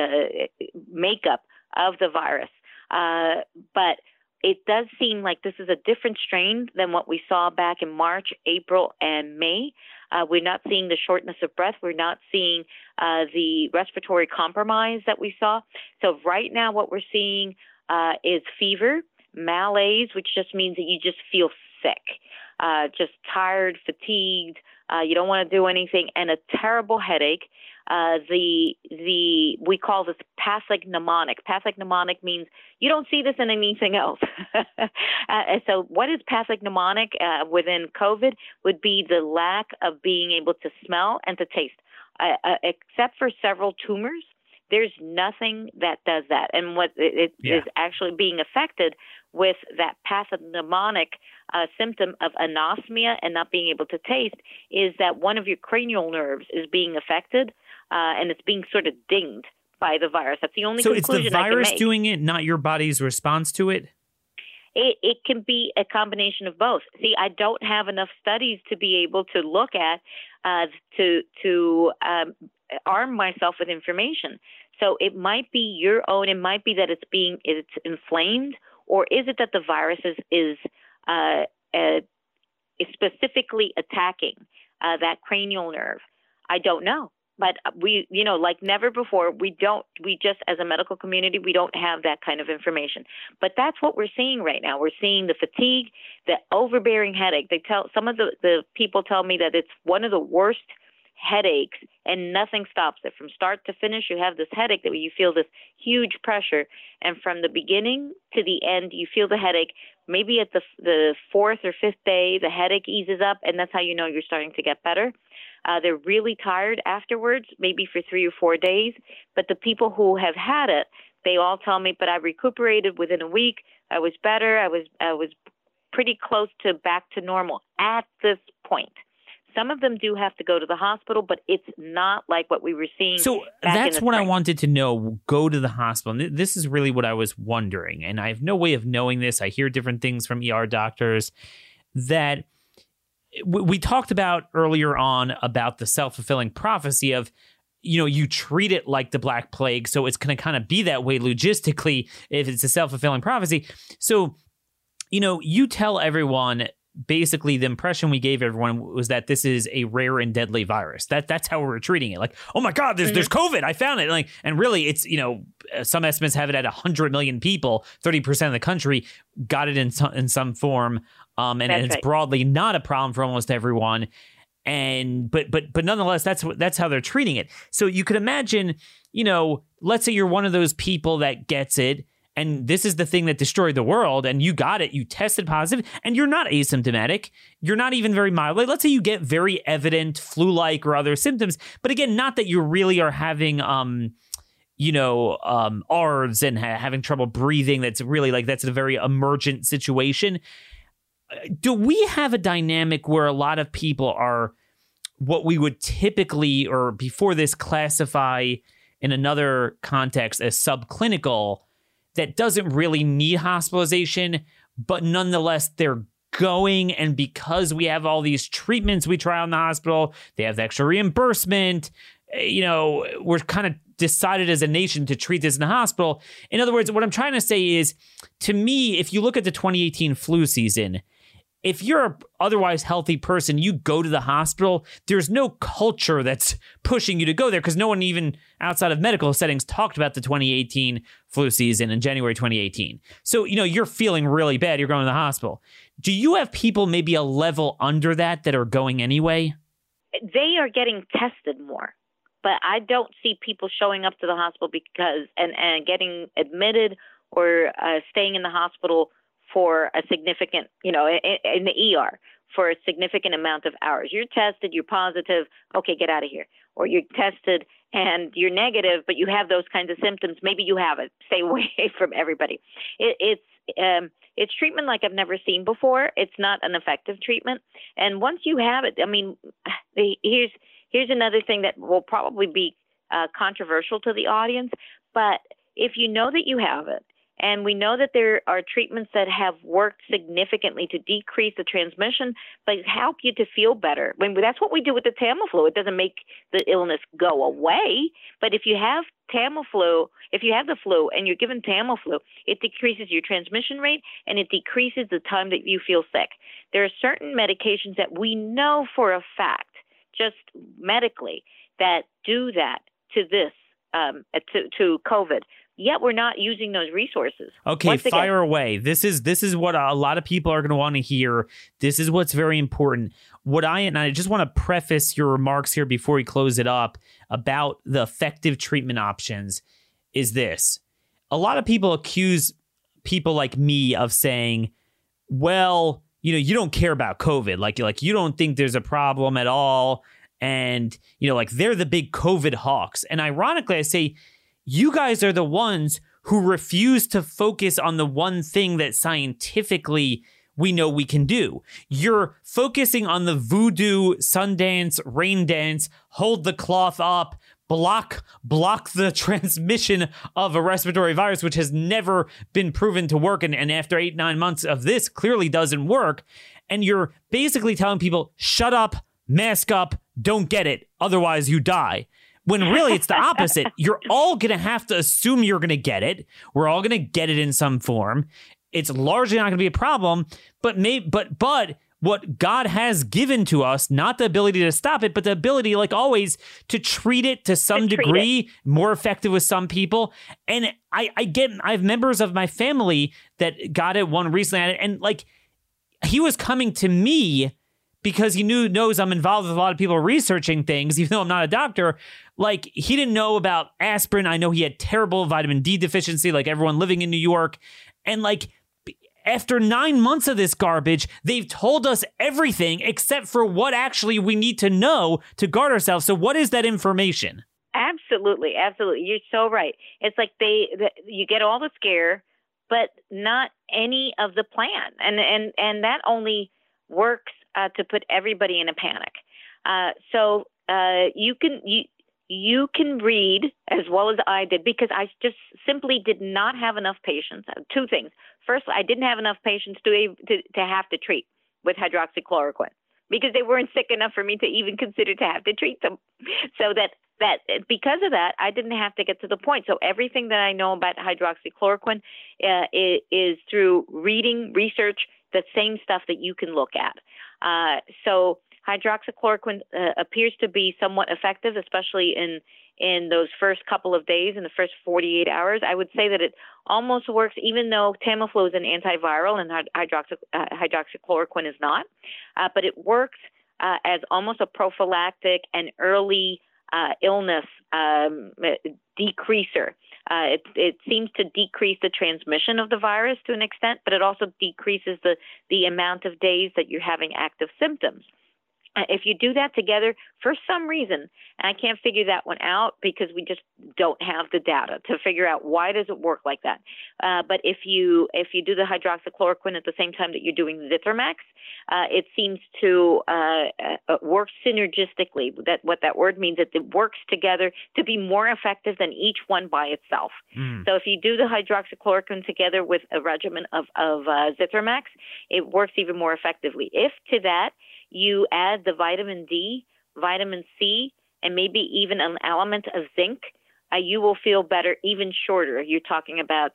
makeup of the virus. but it does seem like this is a different strain than what we saw back in March, April, and May. Uh, we're not seeing the shortness of breath. We're not seeing uh, the respiratory compromise that we saw. So, right now, what we're seeing uh, is fever, malaise, which just means that you just feel sick, uh, just tired, fatigued. Uh, you don't want to do anything, and a terrible headache uh, the the we call this pathognomonic. Pathognomonic means you don't see this in anything else. [laughs] uh, so, what is pathognomonic uh, within COVID would be the lack of being able to smell and to taste, uh, uh, except for several tumors. There's nothing that does that, and what it, yeah. is actually being affected with that pathognomonic uh, symptom of anosmia and not being able to taste is that one of your cranial nerves is being affected uh, and it's being sort of dinged by the virus. That's the only conclusion. so it's the virus doing it, not your body's response to it. It, it can be a combination of both. See, I don't have enough studies to be able to look at uh, to to um, arm myself with information. So it might be your own. It might be that it's being it's inflamed, or is it that the virus is is uh, uh, is specifically attacking uh, that cranial nerve? I don't know but uh, we you know like never before we don't we just as a medical community we don't have that kind of information. But that's what we're seeing right now. We're seeing the fatigue the overbearing headache. They tell some of the the people tell me that it's one of the worst headaches and nothing stops it from start to finish you have this headache that you feel this huge pressure and from the beginning to the end you feel the headache maybe at the the fourth or fifth day the headache eases up and that's how you know you're starting to get better uh, they're really tired afterwards, maybe for three or four days. But the people who have had it, they all tell me, but I recuperated within a week. I was better. I was I was pretty close to back to normal at this point. Some of them do have to go to the hospital, but it's not like what we were seeing. So that's what I wanted to know. Go to the hospital. This is really what I was wondering, and I have no way of knowing this. I hear different things from ER doctors that we talked about earlier on about the self-fulfilling prophecy of you know you treat it like the black plague so it's going to kind of be that way logistically if it's a self-fulfilling prophecy so you know you tell everyone basically the impression we gave everyone was that this is a rare and deadly virus. That that's how we're treating it. Like, oh my God, there's mm-hmm. there's COVID. I found it. Like, and really, it's you know some estimates have it at hundred million people. Thirty percent of the country got it in some in some form. Um, and, and it's right. broadly not a problem for almost everyone. And but but but nonetheless, that's that's how they're treating it. So you could imagine, you know, let's say you're one of those people that gets it and this is the thing that destroyed the world and you got it you tested positive and you're not asymptomatic. You're not even very mild. Like, let's say you get very evident flu-like or other symptoms but again not that you really are having um you know um and ha- having trouble breathing that's really like that's a very emergent situation. Do we have a dynamic where a lot of people are what we would typically or before this classify in another context as subclinical that doesn't really need hospitalization but nonetheless they're going and because we have all these treatments we try in the hospital they have the extra reimbursement eh, you know we're kind of decided as a nation to treat this in the hospital. In other words what i'm trying to say is to me if you look at the 2018 flu season if you're a otherwise healthy person, you go to the hospital, there's no culture that's pushing you to go there because no one even outside of medical settings talked about the 2018 flu season in January 2018. So, you know, you're feeling really bad, you're going to the hospital. Do you have people maybe a level under that that are going anyway? They are getting tested more. But I don't see people showing up to the hospital because and and getting admitted or uh, staying in the hospital for a significant, you know, in, the ER for a significant amount of hours. You're tested, you're positive, okay, get out of here. Or you're tested and you're negative, but you have those kinds of symptoms. Maybe you have it. Stay [laughs] away from everybody. It, it's um, it's treatment like I've never seen before. It's not an effective treatment. And once you have it, I mean, [sighs] here's here's another thing that will probably be uh, controversial to the audience, but if you know that you have it and we know that there are treatments that have worked significantly to decrease the transmission, but help you to feel better. I mean, that's what we do with the Tamiflu. It doesn't make the illness go away, but if you have Tamiflu, if you have the flu and you're given Tamiflu, it decreases your transmission rate and it decreases the time that you feel sick. There are certain medications that we know for a fact, just medically, that do that to this, um, to, to COVID yet we're not using those resources. Okay, fire away. This is this is what a lot of people are going to want to hear. This is what's very important. What I and I just want to preface your remarks here before we close it up about the effective treatment options is this. A lot of people accuse people like me of saying, "Well, you know, you don't care about COVID. Like like you don't think there's a problem at all." And, you know, like they're the big COVID hawks. And ironically, I say, you guys are the ones who refuse to focus on the one thing that scientifically we know we can do. You're focusing on the voodoo, Sundance, rain dance, hold the cloth up, block block the [laughs] transmission of a respiratory virus which has never been proven to work. And, and after eight nine months of this clearly doesn't work. And you're basically telling people shut up mask up don't get it. Otherwise you die when really it's the opposite. [laughs] You're all going to have to assume you're going to get it. We're all going to get it in some form. It's largely not going to be a problem, but may, but but what God has given to us, not the ability to stop it, but the ability, like always, to treat it to some to degree, more effective with some people. And I, I get, I have members of my family that got it one recently, and like he was coming to me because he knew knows I'm involved with a lot of people researching things, even though I'm not a doctor. Like he didn't know about aspirin. I know he had terrible vitamin D deficiency, like everyone living in New York. And like after nine months of this garbage, they've told us everything except for what actually we need to know to guard ourselves. So, what is that information? Absolutely, absolutely. You're so right. It's like they, the, you get all the scare, but not any of the plan, and and and that only works uh, to put everybody in a panic. Uh, so uh, you can you you can read as well as I did because I just simply did not have enough patients. Uh, two things. First, I didn't have enough patients to to, to have to treat with hydroxychloroquine because they weren't sick enough for me to even consider to have to treat them. [laughs] So that that because of that, I didn't have to get to the point. So everything that I know about hydroxychloroquine uh, is, is through reading, research, the same stuff that you can look at. Uh, so hydroxychloroquine uh, appears to be somewhat effective, especially in in those first couple of days, in the first 48 hours. I would say that it almost works, even though Tamiflu is an antiviral and hydroxy, uh, hydroxychloroquine is not. Uh, but it works uh, as almost a prophylactic and early uh, illness um, decreaser. Uh, it, it seems to decrease the transmission of the virus to an extent, but it also decreases the, the amount of days that you're having active symptoms. Uh, if you do that together for some reason, and I can't figure that one out because we just don't have the data to figure out why does it work like that. Uh, but if you if you do the hydroxychloroquine at the same time that you're doing Zithromax, uh, it seems to uh, uh work synergistically. That what that word means that it works together to be more effective than each one by itself. Mm. So if you do the hydroxychloroquine together with a regimen of of uh, Zithromax, it works even more effectively. If to that you add the vitamin D, vitamin C, and maybe even an element of zinc, uh, you will feel better even shorter. You're talking about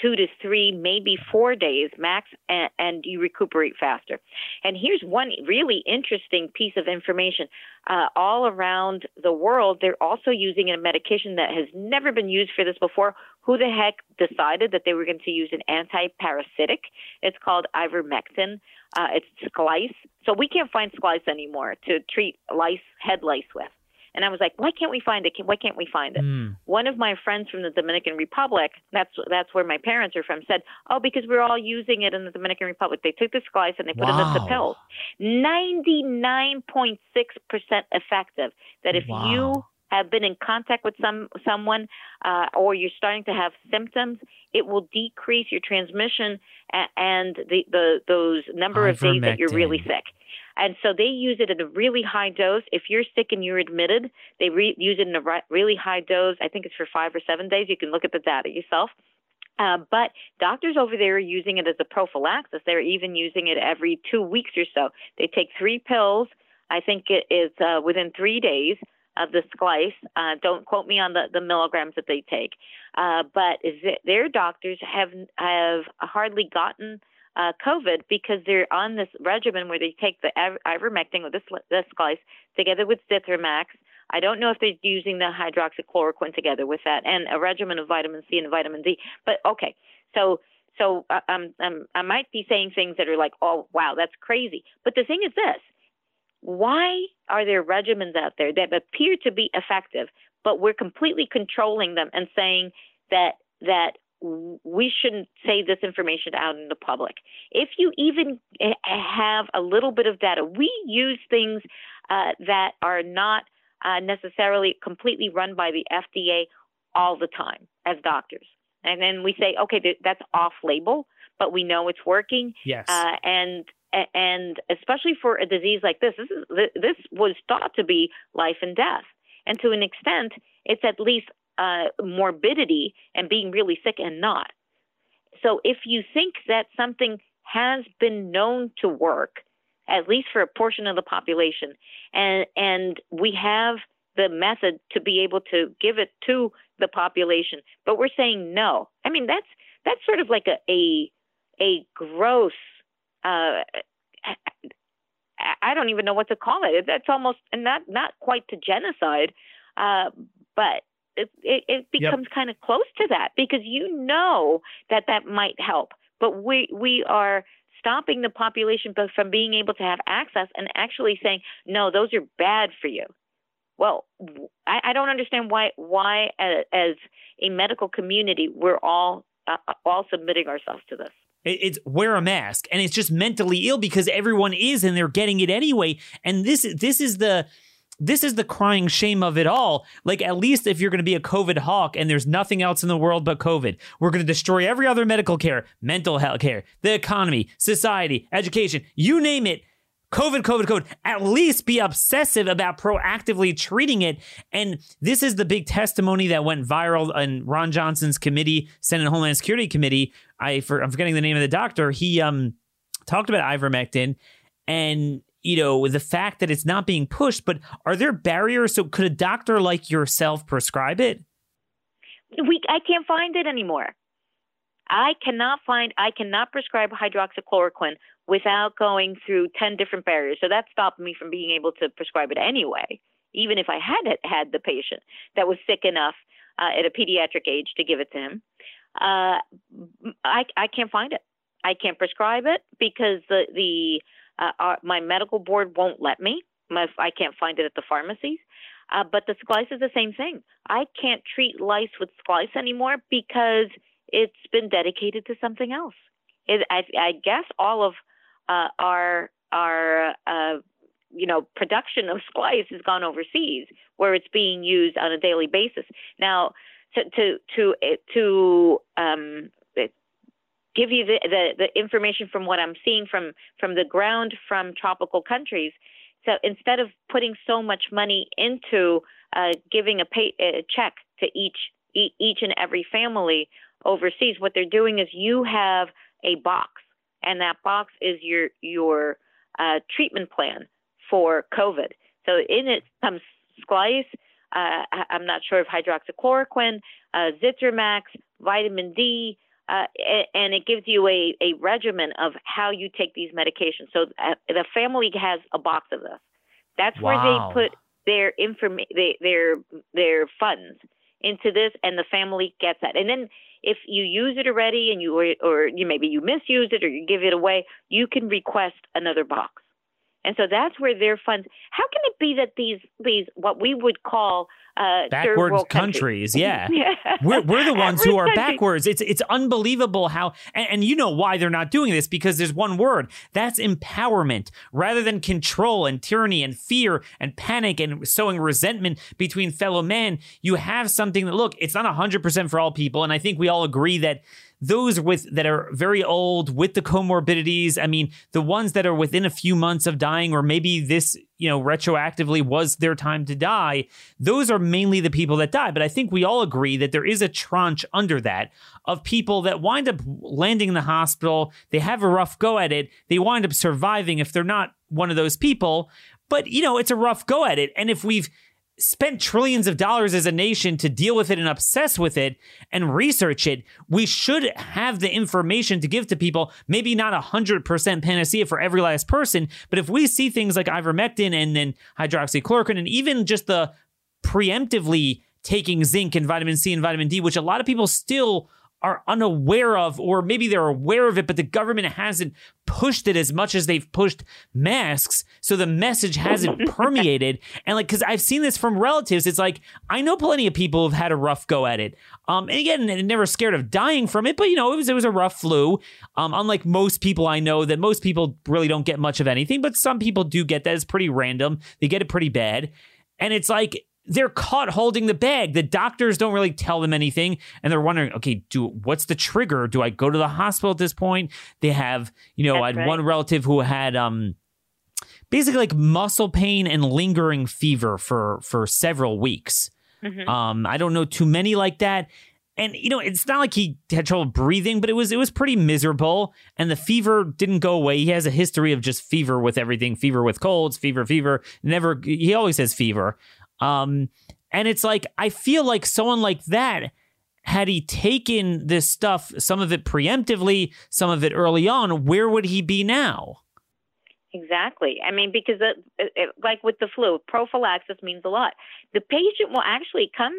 two to three, maybe four days max, and, and you recuperate faster. And here's one really interesting piece of information. Uh, all around the world, they're also using a medication that has never been used for this before. Who the heck decided that they were going to use an anti-parasitic? It's called ivermectin. Uh, it's Sklice. So we can't find Sklice anymore to treat lice, head lice with. And I was like, why can't we find it? Why can't we find it? Mm. One of my friends from the Dominican Republic, that's that's where my parents are from, said, oh, because we're all using it in the Dominican Republic. They took the Sklice and they put wow. it into pills. 99.6% effective. That if wow. you have been in contact with some someone uh, or you're starting to have symptoms, it will decrease your transmission and the, the those number of days that you're really sick. And so they use it at a really high dose. If you're sick and you're admitted, they re- use it in a re- really high dose. I think it's for five or seven days. You can look at the data yourself. Uh, but doctors over there are using it as a prophylaxis. They're even using it every two weeks or so. They take three pills. I think it is uh, within three days of the Sklice. Uh, don't quote me on the, the milligrams that they take, uh, but their doctors have have hardly gotten uh, COVID because they're on this regimen where they take the ivermectin or the, the Sklice together with Zithromax. I don't know if they're using the hydroxychloroquine together with that and a regimen of vitamin C and vitamin D. But okay, so so uh, um, um, I might be saying things that are like, oh wow, that's crazy. But the thing is this: why are there regimens out there that appear to be effective, but we're completely controlling them and saying that that we shouldn't say this information out in the public. If you even eh, have a little bit of data, we use things uh, that are not uh, necessarily completely run by the FDA all the time as doctors. And then we say, okay, that's off label, but we know it's working. Yes. Uh, and and especially for a disease like this, this is this was thought to be life and death, and to an extent, it's at least uh, morbidity and being really sick and not. So if you think that something has been known to work, at least for a portion of the population, and and we have the method to be able to give it to the population, but we're saying no. I mean that's that's sort of like a a, a gross uh, I don't even know what to call it. That's almost not not quite to genocide, uh, but it, it, it becomes yep. kind of close to that because you know that that might help, but we we are stopping the population both from being able to have access and actually saying no, those are bad for you. Well, I, I don't understand why why as a medical community we're all uh, all submitting ourselves to this. It's wear a mask, and it's just mentally ill because everyone is, and they're getting it anyway. And this this is the this is the crying shame of it all. Like, at least if you're going to be a COVID hawk and there's nothing else in the world but COVID, we're going to destroy every other medical care, mental health care, the economy, society, education, you name it. COVID, COVID, COVID, at least be obsessive about proactively treating it. And this is the big testimony that went viral in Ron Johnson's committee, Senate Homeland Security Committee. I for, I'm forgetting the name of the doctor. He um talked about ivermectin and you know the fact that it's not being pushed. But are there barriers? So could a doctor like yourself prescribe it? We I can't find it anymore. I cannot find, I cannot prescribe hydroxychloroquine without going through 10 different barriers. So that stopped me from being able to prescribe it anyway, even if I had had the patient that was sick enough uh, at a pediatric age to give it to him. Uh, I, I can't find it. I can't prescribe it because the, the uh, our, my medical board won't let me. My, I can't find it at the pharmacies. Uh, but the Sklice is the same thing. I can't treat lice with Sklice anymore because it's been dedicated to something else. It, I, I, guess all of uh, our our uh, you know production of Sklice has gone overseas, where it's being used on a daily basis. Now, to to to to um, give you the, the, the information from what I'm seeing from from the ground from tropical countries. So instead of putting so much money into uh, giving a, pay, a check to each each and every family overseas, what they're doing is you have a box, and that box is your your uh, treatment plan for COVID. So in it comes Sklice. Uh, I'm not sure if hydroxychloroquine, uh, Zithromax, vitamin D, uh, and it gives you a, a regimen of how you take these medications. So uh, the family has a box of this. That's wow. where they put their inform their their funds into this, and the family gets that. And then if you use it already and you or, or you maybe you misuse it or you give it away, you can request another box. And so that's where their funds. How can it be that these these what we would call uh, backwards countries. countries. [laughs] Yeah, yeah. We're, we're the ones who are country. backwards. It's it's unbelievable how, and, and, you know why they're not doing this because there's one word that's empowerment rather than control and tyranny and fear and panic and sowing resentment between fellow men. You have something that look, it's not hundred percent for all people, and I think we all agree that those with that are very old with the comorbidities. I mean, the ones that are within a few months of dying, or maybe this, you know, retroactively was their time to die. Those are mainly the people that die. But I think we all agree that there is a tranche under that of people that wind up landing in the hospital. They have a rough go at it. They wind up surviving if they're not one of those people. But, you know, it's a rough go at it. And if we've spent trillions of dollars as a nation to deal with it and obsess with it and research it, we should have the information to give to people. Maybe not a hundred percent panacea for every last person, but if we see things like ivermectin and then hydroxychloroquine and even just the preemptively taking zinc and vitamin C and vitamin D, which a lot of people still are unaware of, or maybe they're aware of it, but the government hasn't pushed it as much as they've pushed masks. So the message hasn't [laughs] permeated. And like, cause I've seen this from relatives. It's like, I know plenty of people who've had a rough go at it. Um, and again, never scared of dying from it, but you know, it was, it was a rough flu. Um, unlike most people I know that most people really don't get much of anything, but some people do get that. It's pretty random. They get it pretty bad. And it's like, they're caught holding the bag. The doctors don't really tell them anything, and they're wondering, okay, do what's the trigger? Do I go to the hospital at this point? They have, you know, That's I had right. one relative who had um basically like muscle pain and lingering fever for for several weeks. Mhm. Um, I don't know too many like that. And you know, it's not like he had trouble breathing, but it was it was pretty miserable. And the fever didn't go away. He has a history of just fever with everything, fever with colds, fever, fever. Never he always has fever. Um, and it's like I feel like someone like that, had he taken this stuff, some of it preemptively, some of it early on, where would he be now? Exactly. I mean, because it, it, like with the flu, prophylaxis means a lot. The patient will actually come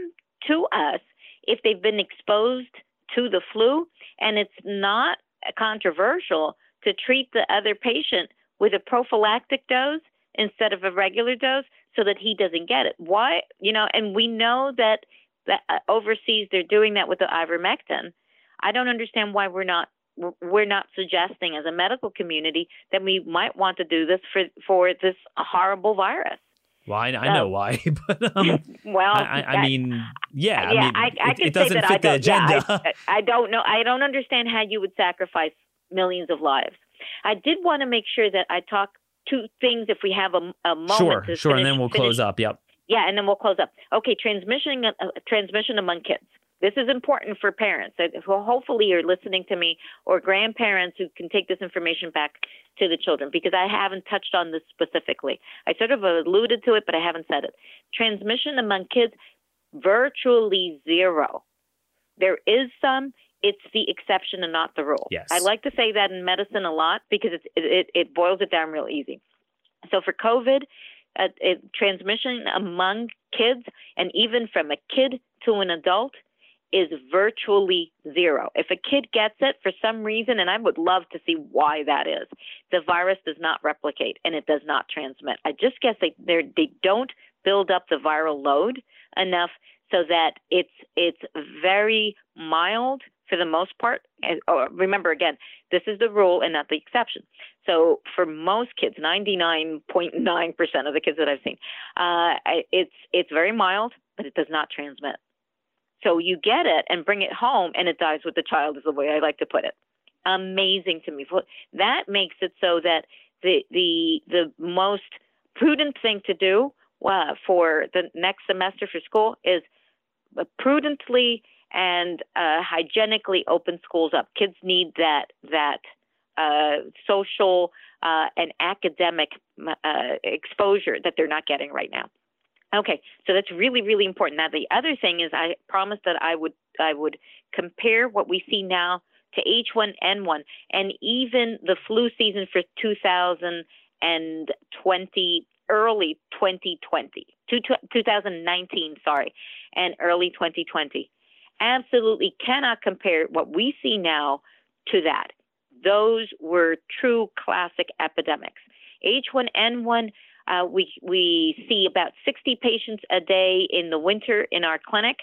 to us if they've been exposed to the flu, and it's not controversial to treat the other patient with a prophylactic dose instead of a regular dose so that he doesn't get it. Why? You know, and we know that, that uh, overseas they're doing that with the ivermectin. I don't understand why we're not we're not suggesting as a medical community that we might want to do this for for this horrible virus. Well, I, I know why, [laughs] but um, [laughs] Well, I, I, that- mean, yeah, yeah, I mean, I, it, it say doesn't that fit I the yeah, agenda. I, I don't know. I don't understand how you would sacrifice millions of lives. I did want to make sure that I talk two things if we have a, a moment. sure, sure, and then we'll finish close up. Yep. yeah, and then we'll close up. Okay, transmission uh, transmission among kids. This is important for parents who hopefully are listening to me or grandparents who can take this information back to the children because I haven't touched on this specifically. I sort of alluded to it, but I haven't said it. Transmission among kids, virtually zero. There is some. It's the exception and not the rule. Yes. I like to say that in medicine a lot because it's, it, it, it boils it down real easy. So for COVID, uh, it, transmission among kids and even from a kid to an adult is virtually zero. If a kid gets it for some reason, and I would love to see why that is, the virus does not replicate and it does not transmit. I just guess they they don't build up the viral load enough so that it's it's very mild for the most part. And, oh, remember again, this is the rule and not the exception. So for most kids, 99.9% of the kids that I've seen, uh, it's it's very mild, but it does not transmit. So you get it and bring it home, and it dies with the child, is the way I like to put it. Amazing to me. That makes it so that the the the most prudent thing to do uh, for the next semester for school is prudently and uh, hygienically open schools up. Kids need that that uh, social uh, and academic uh, exposure that they're not getting right now. Okay, so that's really really important. Now the other thing is I promised that I would I would compare what we see now to H1N1 and even the flu season for 2020 early 2020 two- 2019 sorry and early 2020 absolutely cannot compare what we see now to that those were true classic epidemics H1N1 uh, we we see about 60 patients a day in the winter in our clinic.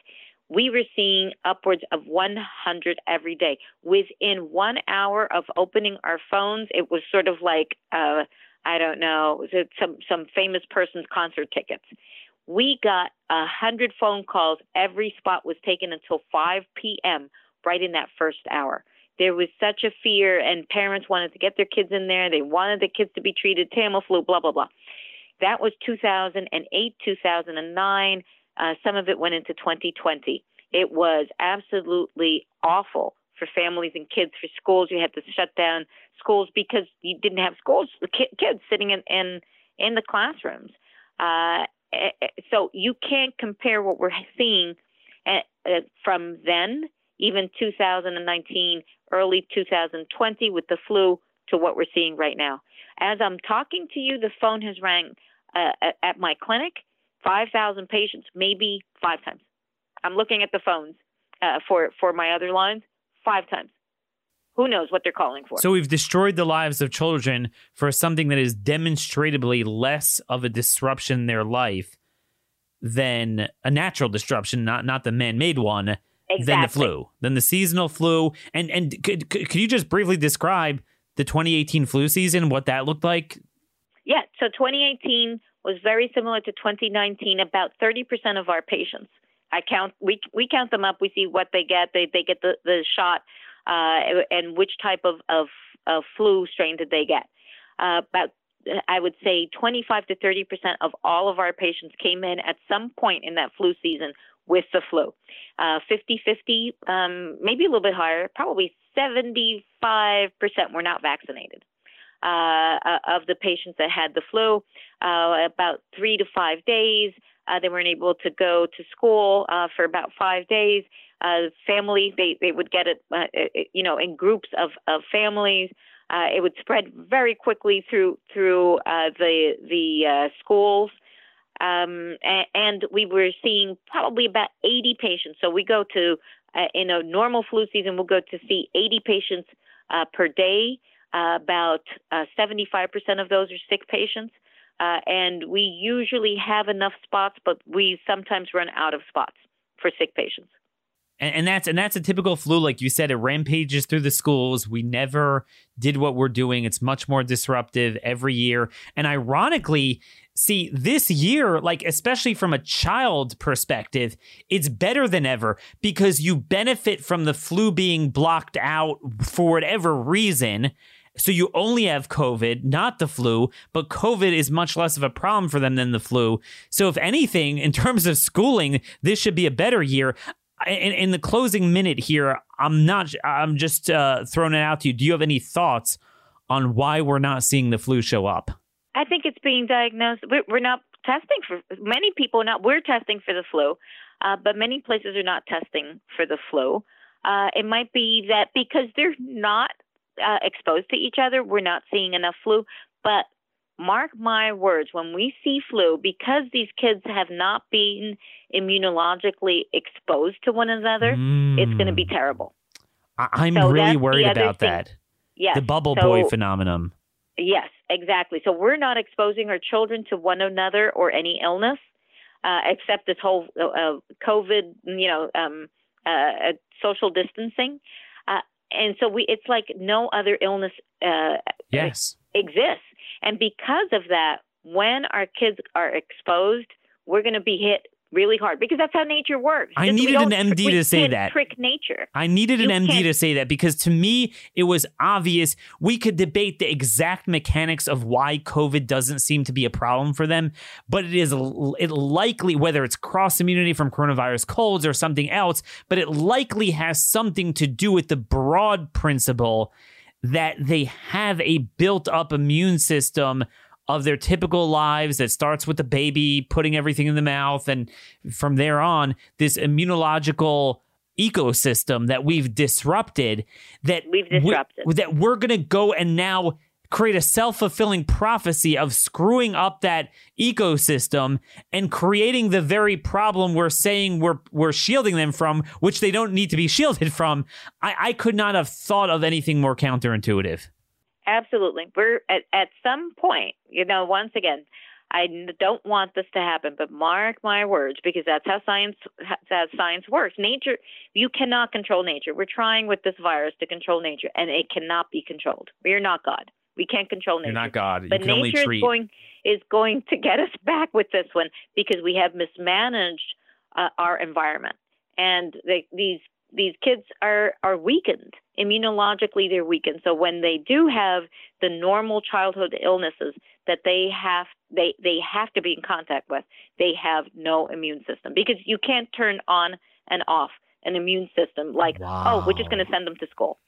We were seeing upwards of 100 every day. Within one hour of opening our phones, it was sort of like uh, I don't know, some some famous person's concert tickets. We got a hundred phone calls. Every spot was taken until 5 p.m. right in that first hour. There was such a fear, and parents wanted to get their kids in there. They wanted the kids to be treated Tamiflu, blah blah blah. That was 2008, 2009. Uh, some of it went into 2020. It was absolutely awful for families and kids, for schools. You had to shut down schools because you didn't have schools, kids sitting in in, in the classrooms. Uh, eh, eh, so you can't compare what we're seeing uh, from then, even 2019, early 2020 with the flu, to what we're seeing right now. As I'm talking to you, the phone has rang uh, at my clinic, 5,000 patients, maybe five times. I'm looking at the phones uh, for for my other lines five times. Who knows what they're calling for? So we've destroyed the lives of children for something that is demonstrably less of a disruption in their life than a natural disruption, not not the man-made one, exactly. than the flu, than the seasonal flu. And and could could you just briefly describe the 2018 flu season, what that looked like? Yeah, so 2018 was very similar to 2019. About 30% of our patients, I count, we we count them up. We see what they get. They they get the the shot, uh, and which type of, of of flu strain did they get. Uh, about I would say 25 to 30 percent of all of our patients came in at some point in that flu season with the flu. Uh, 50 50, um, maybe a little bit higher, probably 75 percent were not vaccinated. Uh, uh, of the patients that had the flu, uh, about three to five days. Uh, they weren't able to go to school uh, for about five days. Uh, family, they, they would get it, you know, in groups of, of families. It would spread very quickly through through the the schools, um, and, and, we were seeing probably about 80 patients. So we go to in a normal flu season, we'll go to see 80 patients per day. Uh, about 75% of those are sick patients. and we usually have enough spots, but we sometimes run out of spots for sick patients and, and that's and that's a typical flu, like you said. It rampages through the schools. We never did what we're doing. It's much more disruptive every year. And ironically, see this year, like especially from a child perspective, it's better than ever because you benefit from the flu being blocked out for whatever reason. So you only have COVID, not the flu, but COVID is much less of a problem for them than the flu. So if anything, in terms of schooling, this should be a better year in, in the closing minute here, I'm not. I'm just uh, throwing it out to you. Do you have any thoughts on why we're not seeing the flu show up? I think it's being diagnosed. We're, not testing for many people. Not we're testing for the flu, uh, but many places are not testing for the flu. Uh, it might be that because they're not uh, exposed to each other, we're not seeing enough flu. But mark my words, when we see flu, because these kids have not been immunologically exposed to one another, mm. it's going to be terrible. I- am so really worried about thing. that. Yes. The bubble so, boy phenomenon. Yes, exactly. So we're not exposing our children to one another or any illness, uh, except this whole uh, uh COVID, you know, um, uh, uh, social distancing. And so we, it's like no other illness uh, yes. exists. And because of that, when our kids are exposed, we're going to be hit really hard because that's how nature works. I Just, needed an MD to say that. Trick nature. I needed an MD to say that because to me it was obvious. We could debate the exact mechanics of why COVID doesn't seem to be a problem for them, but it is it likely whether it's cross immunity from coronavirus colds or something else, but it likely has something to do with the broad principle that they have a built up immune system of their typical lives that starts with the baby putting everything in the mouth and from there on this immunological ecosystem that we've disrupted that we've disrupted we, that we're going to go and now create a self-fulfilling prophecy of screwing up that ecosystem and creating the very problem we're saying we're we're shielding them from, which they don't need to be [laughs] shielded from. I, I could not have thought of anything more counterintuitive. Absolutely. We're at, at some point, you know, once again, I don't want this to happen, but mark my words, because that's how science that science works. Nature, you cannot control nature. We're trying with this virus to control nature, and it cannot be controlled. We are not God. We can't control nature. You're not God. You but nature treat... is going is going to get us back with this one because we have mismanaged uh, our environment and the, these these kids are are weakened immunologically. They're weakened. So when they do have the normal childhood illnesses that they have they they have to be in contact with, they have no immune system because you can't turn on and off an immune system like wow. oh we're just going to send them to school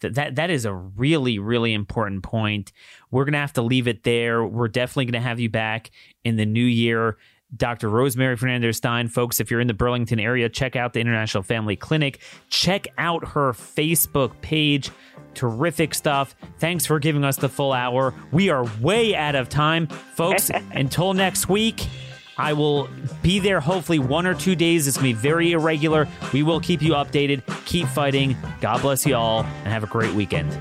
that that is a really really important point. We're gonna have to leave it there. We're definitely gonna have you back in the new year. Dr. Rosemary Fernandez Stein. Folks, if you're in the Burlington area, check out the International Family Clinic. Check out her Facebook page. Terrific stuff. Thanks for giving us the full hour. We are way out of time. Folks, [laughs] until next week. I will be there hopefully one or two days. It's going to be very irregular. We will keep you updated. Keep fighting. God bless you all and have a great weekend.